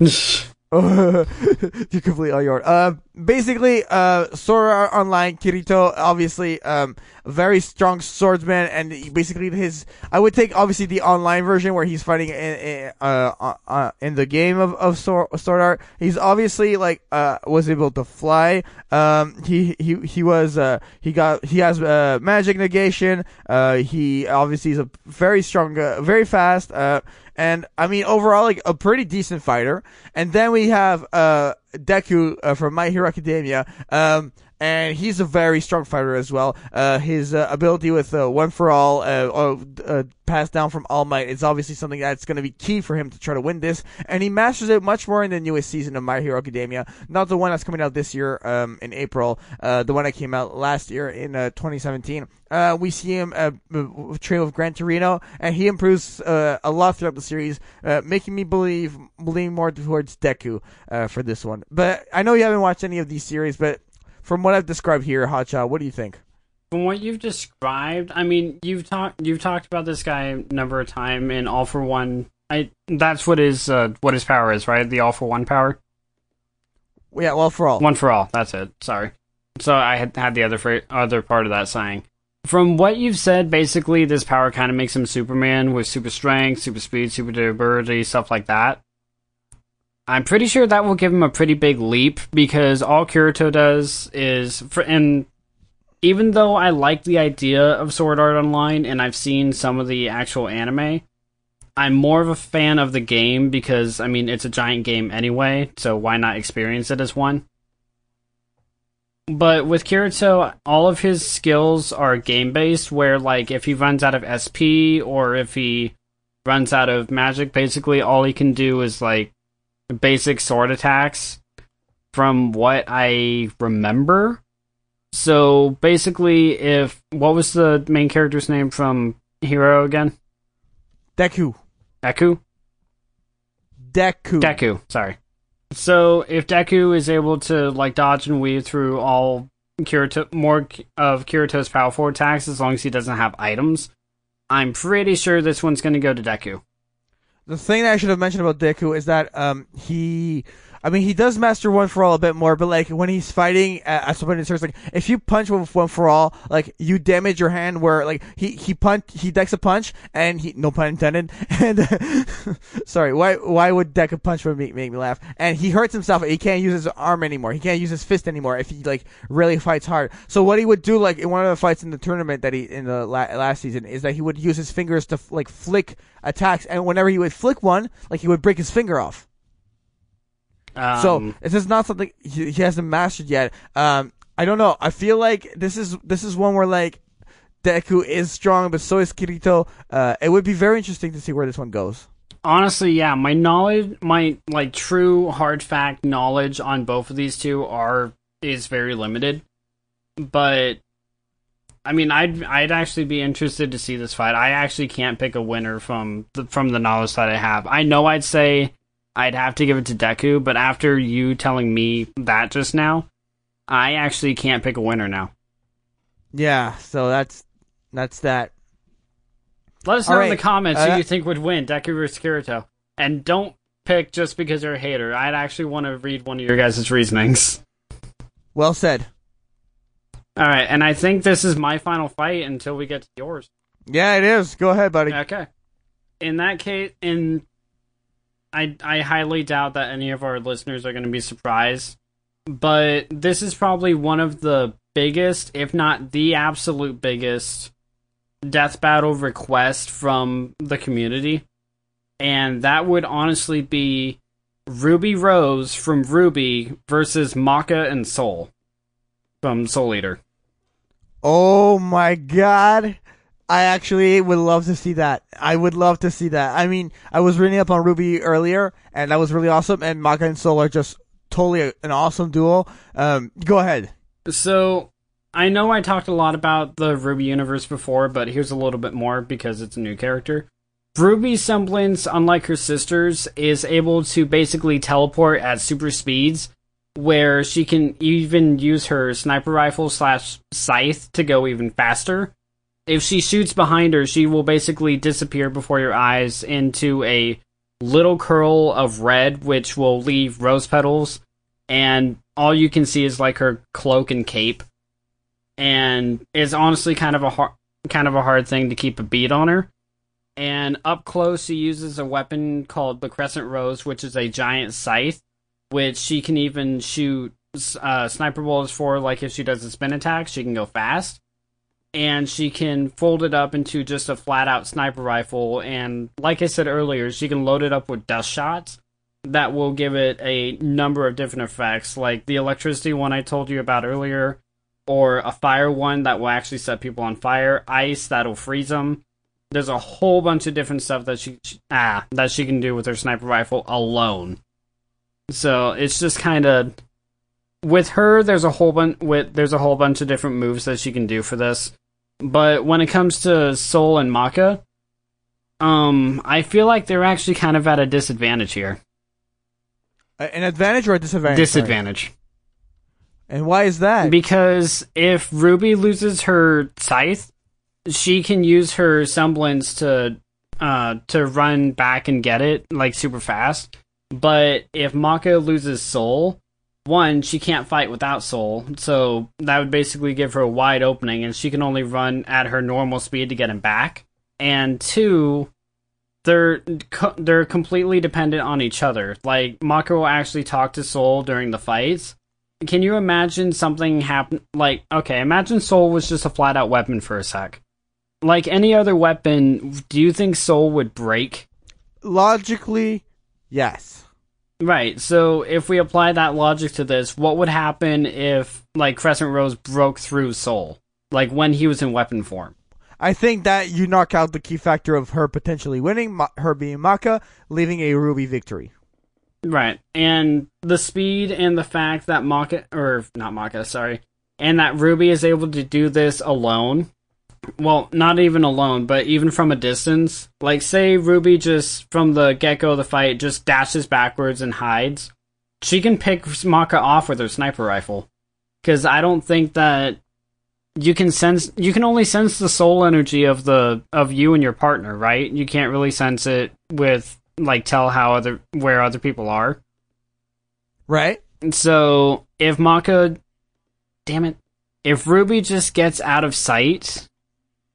You're completely on your own. Uh, basically, uh, Sword Art Online Kirito, obviously, um, very strong swordsman, and basically his, I would take obviously the online version where he's fighting in, in uh, uh, uh, in the game of, of Sword Art. He's obviously like, uh, was able to fly. Um, he, he, he was, uh, he got, he has, uh, magic negation. Uh, he obviously is a very strong, uh, very fast, uh, and I mean overall like a pretty decent fighter. And then we have uh Deku uh, from My Hero Academia. Um and he's a very strong fighter as well. Uh, his uh, ability with uh, One for All, uh, uh, uh, passed down from All Might, is obviously something that's going to be key for him to try to win this. And he masters it much more in the newest season of My Hero Academia, not the one that's coming out this year um, in April, uh, the one that came out last year in uh, 2017. Uh, we see him train with Gran Torino, and he improves uh, a lot throughout the series, making me believe lean more towards Deku uh, for this one. But I know you haven't watched any of these series, but from what I've described here, Hotshot, what do you think? From what you've described, I mean, you've talked you've talked about this guy a number of times in All for One. I that's what his uh, what his power is, right? The All for One power. Yeah, well, for all. One for all. That's it. Sorry. So I had had the other fra- other part of that saying. From what you've said, basically this power kind of makes him Superman with super strength, super speed, super durability, stuff like that. I'm pretty sure that will give him a pretty big leap because all Kirito does is, and even though I like the idea of Sword Art Online and I've seen some of the actual anime, I'm more of a fan of the game because I mean it's a giant game anyway, so why not experience it as one? But with Kirito, all of his skills are game based, where like if he runs out of SP or if he runs out of magic, basically all he can do is like basic sword attacks from what I remember. So basically if what was the main character's name from Hero again? Deku. Deku? Deku. Deku, sorry. So if Deku is able to like dodge and weave through all Kirito, more of Kirito's powerful attacks as long as he doesn't have items, I'm pretty sure this one's going to go to Deku. The thing that I should have mentioned about Deku is that um he, I mean, he does master one for all a bit more, but like when he's fighting at, some point in series, like if you punch with one for all, like you damage your hand. Where like he he punch he decks a punch and he no pun intended. And sorry, why why would Deku punch would make, make me laugh? And he hurts himself. He can't use his arm anymore. He can't use his fist anymore if he like really fights hard. So what he would do, like in one of the fights in the tournament that he in the la- last season, is that he would use his fingers to like flick attacks, and whenever he would flick one, like he would break his finger off. Um, So this is not something he, he hasn't mastered yet. Um, I don't know. I feel like this is this is one where like Deku is strong, but so is Kirito. Uh, it would be very interesting to see where this one goes. honestly, yeah, my knowledge, my like true hard fact knowledge on both of these two are is very limited. But I mean, I'd I'd actually be interested to see this fight. I actually can't pick a winner from the, from the knowledge that I have. I know I'd say I'd have to give it to Deku, but after you telling me that just now, I actually can't pick a winner now. Yeah, so that's that's that. Let us All know in the comments uh, who you think would win, Deku versus Kirito. And don't pick just because you're a hater. I'd actually want to read one of your guys' reasonings. Well said. All right, and I think this is my final fight until we get to yours. Yeah, it is. Go ahead, buddy. Okay. In that case, in I I highly doubt that any of our listeners are going to be surprised, but this is probably one of the biggest, if not the absolute biggest, death battle request from the community, and that would honestly be Ruby Rose from RWBY versus Maka and Soul from Soul Eater. Oh my god. I actually would love to see that. I would love to see that. I mean, I was reading up on Ruby earlier, and that was really awesome. And Maka and Soul are just totally a, an awesome duo. Um, go ahead. So I know I talked a lot about the RWBY universe before, but here's a little bit more because it's a new character. Ruby's semblance, unlike her sisters, is able to basically teleport at super speeds, where she can even use her sniper rifle slash scythe to go even faster. If she shoots behind her, she will basically disappear before your eyes into a little curl of red, which will leave rose petals, and all you can see is like her cloak and cape, and it's honestly kind of a hard, kind of a hard thing to keep a beat on her. And up close, she uses a weapon called the Crescent Rose, which is a giant scythe, which she can even shoot uh, sniper bullets for. Like if she does a spin attack, she can go fast and she can fold it up into just a flat out sniper rifle. And like I said earlier, she can load it up with dust shots that will give it a number of different effects, like the electricity one I told you about earlier, or a fire one that will actually set people on fire, ice that'll freeze them. There's a whole bunch of different stuff that she ah that she can do with her sniper rifle alone. So it's just kind of with her. There's a whole bunch with there's a whole bunch of different moves that she can do for this. But when it comes to Soul and Maka, um, I feel like they're actually kind of at a disadvantage here. An advantage or a disadvantage? Disadvantage. Sorry. And why is that? Because if Ruby loses her scythe, she can use her semblance to uh to run back and get it like super fast. But if Maka loses Soul, one, she can't fight without Soul, so that would basically give her a wide opening, and she can only run at her normal speed to get him back. And two, they're they're completely dependent on each other. Like Maka will actually talk to Soul during the fights. Can you imagine something happen? Like, okay, imagine Soul was just a flat out weapon for a sec. Like any other weapon, do you think Soul would break? Logically, yes. Right. So if we apply that logic to this, what would happen if like Crescent Rose broke through Soul, like when he was in weapon form? I think that you knock out the key factor of her potentially winning, her being Maka, leaving a Ruby victory. Right. And the speed and the fact that Maka, or not Maka, sorry, and that Ruby is able to do this alone. Well, not even alone, but even from a distance. Like, say Ruby just, from the get go of the fight, just dashes backwards and hides. She can pick Maka off with her sniper rifle. Because I don't think that you can sense you can only sense the soul energy of the of you and your partner, right? You can't really sense it with like tell how other where other people are. Right. So if Maka damn it. If Ruby just gets out of sight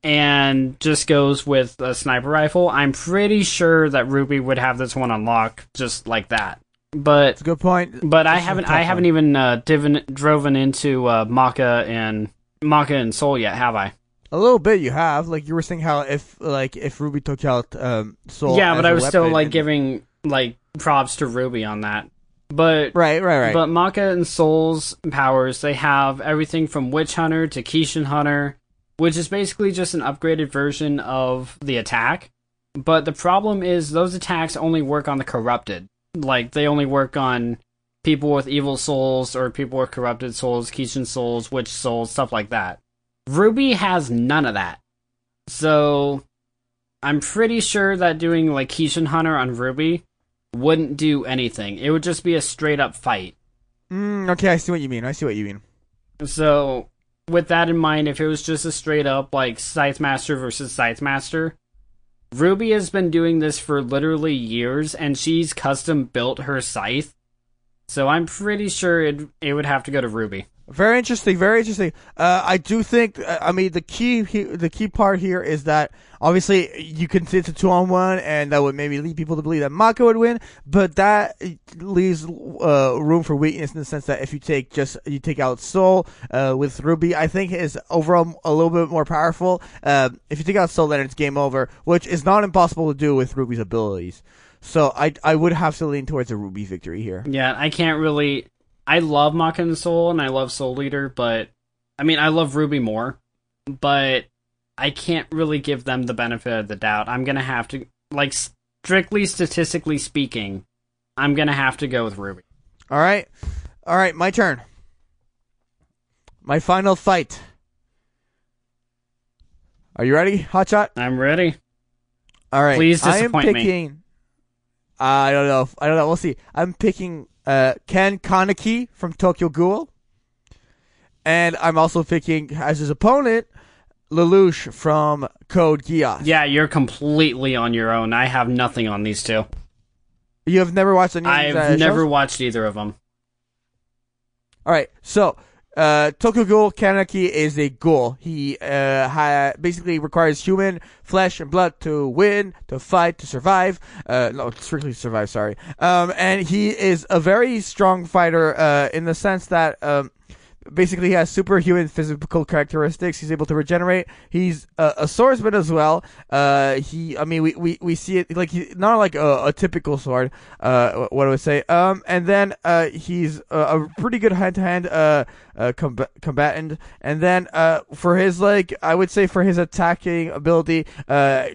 and just goes with a sniper rifle, I'm pretty sure that Ruby would have this one unlocked just like that. But That's a good point. But This I haven't I haven't one. even uh, diven, driven into uh, Maka and Maka and Soul yet, have I? A little bit you have, like you were saying how if like if Ruby took out um Soul. yeah, but I was still like and- giving like props to Ruby on that. But Right, right, right. But Maka and Soul's powers, they have everything from Witch Hunter to Kishin Hunter, which is basically just an upgraded version of the attack. But the problem is those attacks only work on the corrupted. Like they only work on people with evil souls or people with corrupted souls, Kishin souls, witch souls, stuff like that. Ruby has none of that. So I'm pretty sure that doing like Kishin Hunter on Ruby wouldn't do anything. It would just be a straight up fight. Mm, okay, I see what you mean. I see what you mean. So, with that in mind, if it was just a straight up like Scythe Master versus Scythe Master, Ruby has been doing this for literally years and she's custom built her scythe. So, I'm pretty sure it, it would have to go to Ruby. Very interesting. Very interesting. Uh, I do think. uh, I mean, the key. He, the key part here is that obviously you can see it's a two on one, and that would maybe lead people to believe that Maka would win. But that leaves uh, room for weakness in the sense that if you take just you take out Soul uh, with Ruby, I think is overall a little bit more powerful. Uh, if you take out Soul, then it's game over, which is not impossible to do with Ruby's abilities. So I I would have to lean towards a Ruby victory here. Yeah, I can't really. I love and Soul and I love Soul Eater, but I mean, I love Ruby more, but I can't really give them the benefit of the doubt. I'm gonna have to, like, strictly statistically speaking, I'm gonna have to go with Ruby. All right. All right, my turn. My final fight. Are you ready, Hotshot? I'm ready. All right. Please I am disappoint me. picking I don't know. I don't know. We'll see. I'm picking uh, Ken Kaneki from Tokyo Ghoul. And I'm also picking as his opponent Lelouch from Code Geass. Yeah, you're completely on your own. I have nothing on these two. You have never watched any. Of I've uh, never shows? watched either of them. All right, so uh, Ghoul Kaneki is a ghoul. He uh, ha- basically requires human flesh and blood to win, to fight, to survive. Uh, no, strictly survive. Sorry. Um, and he is a very strong fighter uh, in the sense that um, basically he has superhuman physical characteristics. He's able to regenerate. He's a, a swordsman as well. Uh, he, I mean, we, we, we see it like he, not like a, a typical sword. Uh, what do I say? Um, and then uh, he's a, a pretty good hand to hand comb- combatant. And then uh for his like, I would say for his attacking ability, uh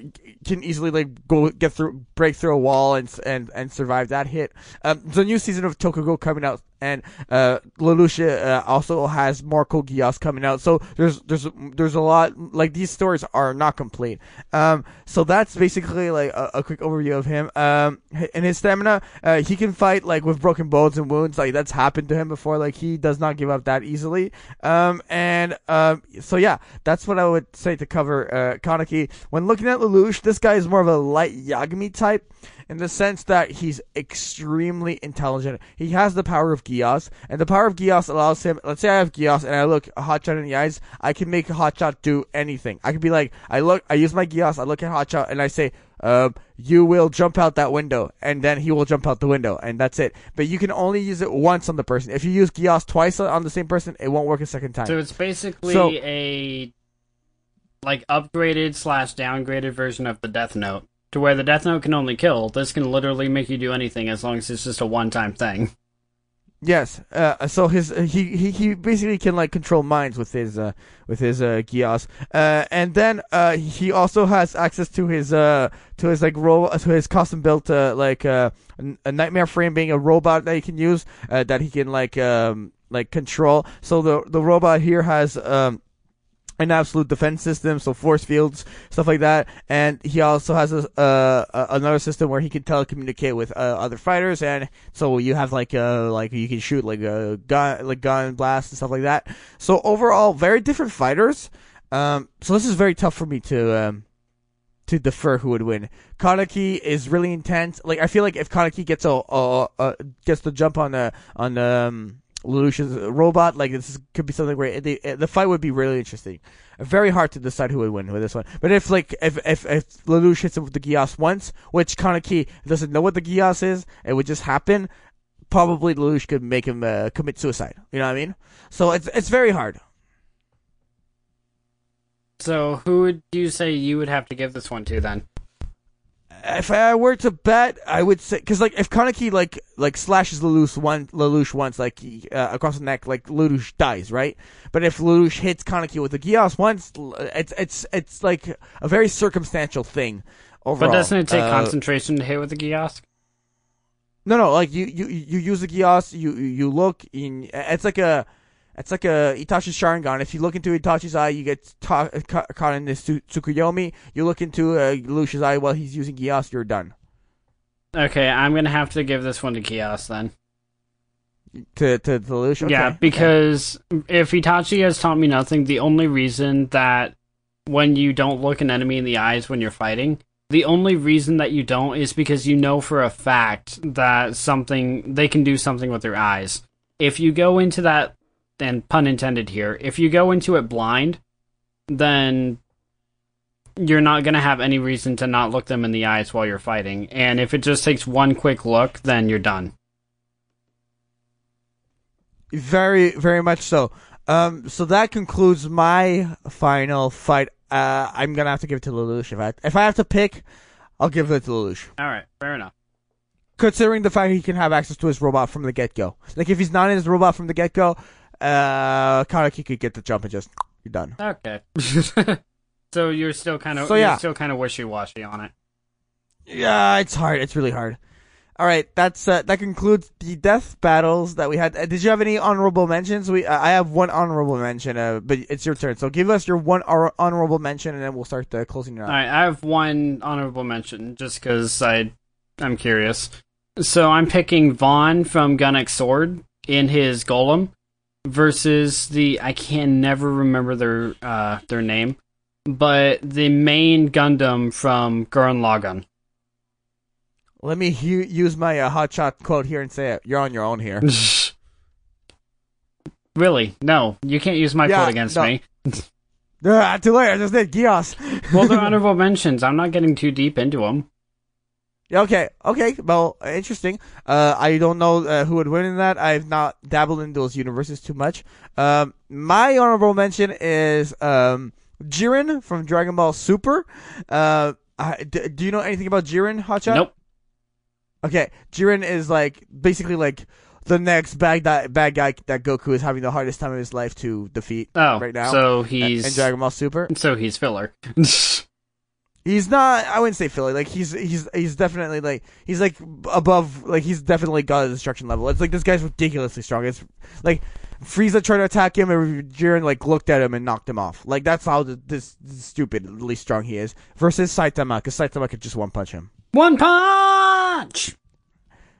can easily like go get through, break through a wall and and and survive that hit. Um, the new season of Tokyo Ghoul coming out, and uh, uh, also has more Code Geass coming out. So there's there's there's a lot like these stories are not complete. Um, so that's basically like a, a quick overview of him. Um, and his stamina, uh, he can fight like with broken bones and wounds. Like that's happened to him before. Like he does not give up that easily. Um, and um, so yeah, that's what I would say to cover uh, Kaneki. When looking at Lelouch, this guy is more of a light Yagami type in the sense that he's extremely intelligent. He has the power of Geass, and the power of Geass allows him. Let's say I have Geass and I look a Hotshot in the eyes. I can make a Hotshot do anything. I can be like, I look, I use my Geass, I look at Hotshot, and I say, um, you will jump out that window, and then he will jump out the window, and that's it. But you can only use it once on the person. If you use Geass twice on the same person, it won't work a second time. So it's basically So- a like upgraded slash downgraded version of the Death Note, to where the Death Note can only kill. This can literally make you do anything as long as it's just a one time thing. Yes. Uh, so his he, he he basically can like control minds with his uh with his uh Geass. Uh and then uh he also has access to his uh to his like ro- to his custom built uh like uh a nightmare frame being a robot that he can use uh, that he can like um like control. So the the robot here has um an absolute defense system, so force fields, stuff like that. And he also has a, uh, another system where he can telecommunicate with uh, other fighters, and so you have like uh like you can shoot like a gun, like gun blast and stuff like that. So overall, very different fighters. Um, so this is very tough for me to um to defer who would win. Kaneki is really intense. Like I feel like if Kaneki gets a, a, a gets the jump on the on the um, Lelouch's robot, like this is, could be something great. the the fight would be really interesting. Very hard to decide who would win with this one. But if like if if if Lelouch hits him with the Geass once, which Kaneki doesn't know what the Geass is, it would just happen. Probably Lelouch could make him uh, commit suicide. You know what I mean? So it's it's very hard. So who would you say you would have to give this one to then? If I were to bet, I would say because like if Kaneki like like slashes Lelouch one Lelouch once like uh, across the neck, like Lelouch dies, right? But if Lelouch hits Kaneki with the Geass once, it's it's it's like a very circumstantial thing. Overall, But doesn't it take Uh, concentration to hit with the Geass? No, no, like you you you use the Geass, you you look in. It's like a. It's like a Itachi's Sharingan. If you look into Itachi's eye, you get ta- ca- caught in this Tsu- Tsukuyomi. You look into uh, Lelouch's eye while he's using Geass, you're done. Okay, I'm gonna have to give this one to Geass then. To to, to Lelouch. Okay. Yeah, because if Itachi has taught me nothing, the only reason that when you don't look an enemy in the eyes when you're fighting, the only reason that you don't is because you know for a fact that something they can do something with their eyes. If you go into that and pun intended here, if you go into it blind, then you're not going to have any reason to not look them in the eyes while you're fighting. And if it just takes one quick look, then you're done. Very, very much so. Um, so that concludes my final fight. Uh, I'm gonna have to give it to Lelouch. If I if I have to pick, I'll give it to Lelouch. All right, fair enough. Considering the fact he can have access to his robot from the get go. Like if he's not in his robot from the get go, uh, Kaneki could get the jump and just you're done. Okay. so you're still kind of So, yeah. still kind of wishy washy on it. Yeah, it's hard. It's really hard. All right, that's uh, that concludes the death battles that we had. Uh, did you have any honorable mentions? We uh, I have one honorable mention, uh, but it's your turn. So give us your one honorable mention, and then we'll start the closing it All right, I have one honorable mention just because I I'm curious. So I'm picking Van from Gun X Sword in his Golem versus the I can never remember their uh their name, but the main Gundam from Gurren Lagann. Let me hu- use my uh, hotshot quote here and say it. You're on your own here. really? No, you can't use my Yeah, quote against no. me. Ah, too late. I just did Gios. Well, they're honorable mentions. I'm not getting too deep into them. Okay, okay. Well, interesting. Uh, I don't know uh, who would win in that. I've not dabbled in those universes too much. Um, my honorable mention is um, Jiren from Dragon Ball Super. Uh, I, d- do you know anything about Jiren, Hotshot? Nope. Okay, Jiren is like basically like the next bad guy, bad guy that Goku is having the hardest time of his life to defeat Oh, right now. so in he's Dragon Ball Super. so he's filler. He's not. I wouldn't say Philly. Like he's he's he's definitely like he's like above. Like he's definitely got a destruction level. It's like this guy's ridiculously strong. It's like Frieza tried to attack him, and Jiren like looked at him and knocked him off. Like that's how th- this, stupidly strong he is. Versus Saitama, because Saitama could just one punch him. One punch.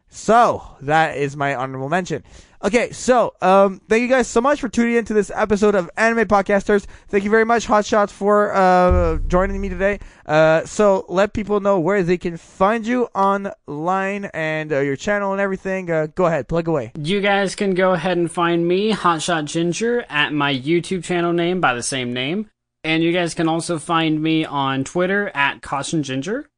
So that is my honorable mention. Okay, so um, thank you guys so much for tuning in to this episode of Anime Podcasters. Thank you very much, Hotshots, for uh, joining me today. Uh, so let people know where they can find you online and uh, your channel and everything. Uh, go ahead, plug away. You guys can go ahead and find me, Hotshot Ginger, at my YouTube channel name by the same name. And you guys can also find me on Twitter at Caution Ginger.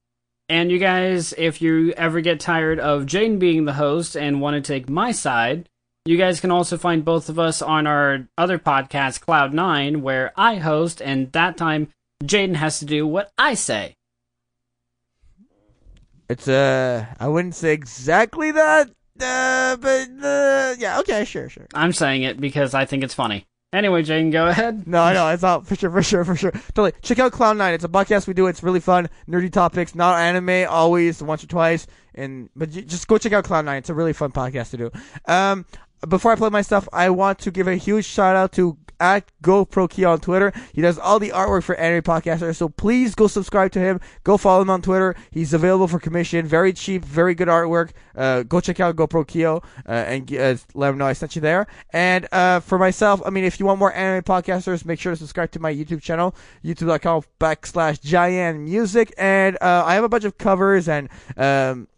And you guys, if you ever get tired of Jane being the host and want to take my side, you guys can also find both of us on our other podcast, Cloud9, where I host, and that time Jaden has to do what I say. It's uh, I wouldn't say exactly that, uh, but uh, yeah, okay, sure, sure. I'm saying it because I think it's funny. Anyway, Jaden, go ahead. No, I know it's all for sure, for sure, for sure. Totally. Check out Cloud Nine. It's a podcast we do. It's really fun, nerdy topics, not anime, always once or twice. And but you, just go check out Cloud Nine. It's a really fun podcast to do. Um, before I play my stuff, I want to give a huge shout out to at GoPro Key on Twitter. He does all the artwork for anime podcasters, so please go subscribe to him. Go follow him on Twitter. He's available for commission. Very cheap, very good artwork. Uh, go check out GoPro Kyo uh, and uh, let him know I sent you there. And uh, for myself, I mean, if you want more anime podcasters, make sure to subscribe to my YouTube channel, youtube.com backslash Giant Music. And uh, I have a bunch of covers and um,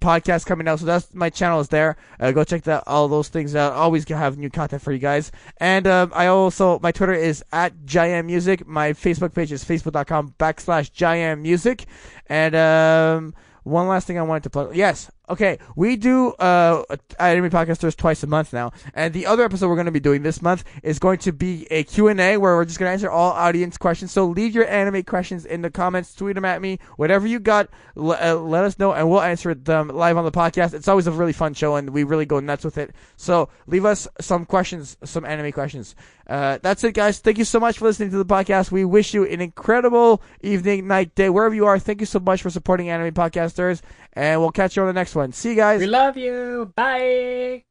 podcast coming out. So that's my channel is there. Uh, go check that all those things out. Always gonna have new content for you guys. And um, I also my Twitter is at Giant Music. My Facebook page is facebook.com backslash Giant Music. And um, one last thing I wanted to plug. Yes. Okay, we do uh anime podcasters twice a month now, and the other episode we're going to be doing this month is going to be a Q&A where we're just going to answer all audience questions. So leave your anime questions in the comments, tweet them at me, whatever you got, l- uh, let us know, and we'll answer them live on the podcast. It's always a really fun show, and we really go nuts with it. So leave us some questions, some anime questions. Uh, that's it, guys. Thank you so much for listening to the podcast. We wish you an incredible evening, night, day, wherever you are. Thank you so much for supporting anime podcasters, and we'll catch you on the next one. See you guys. We love you. Bye.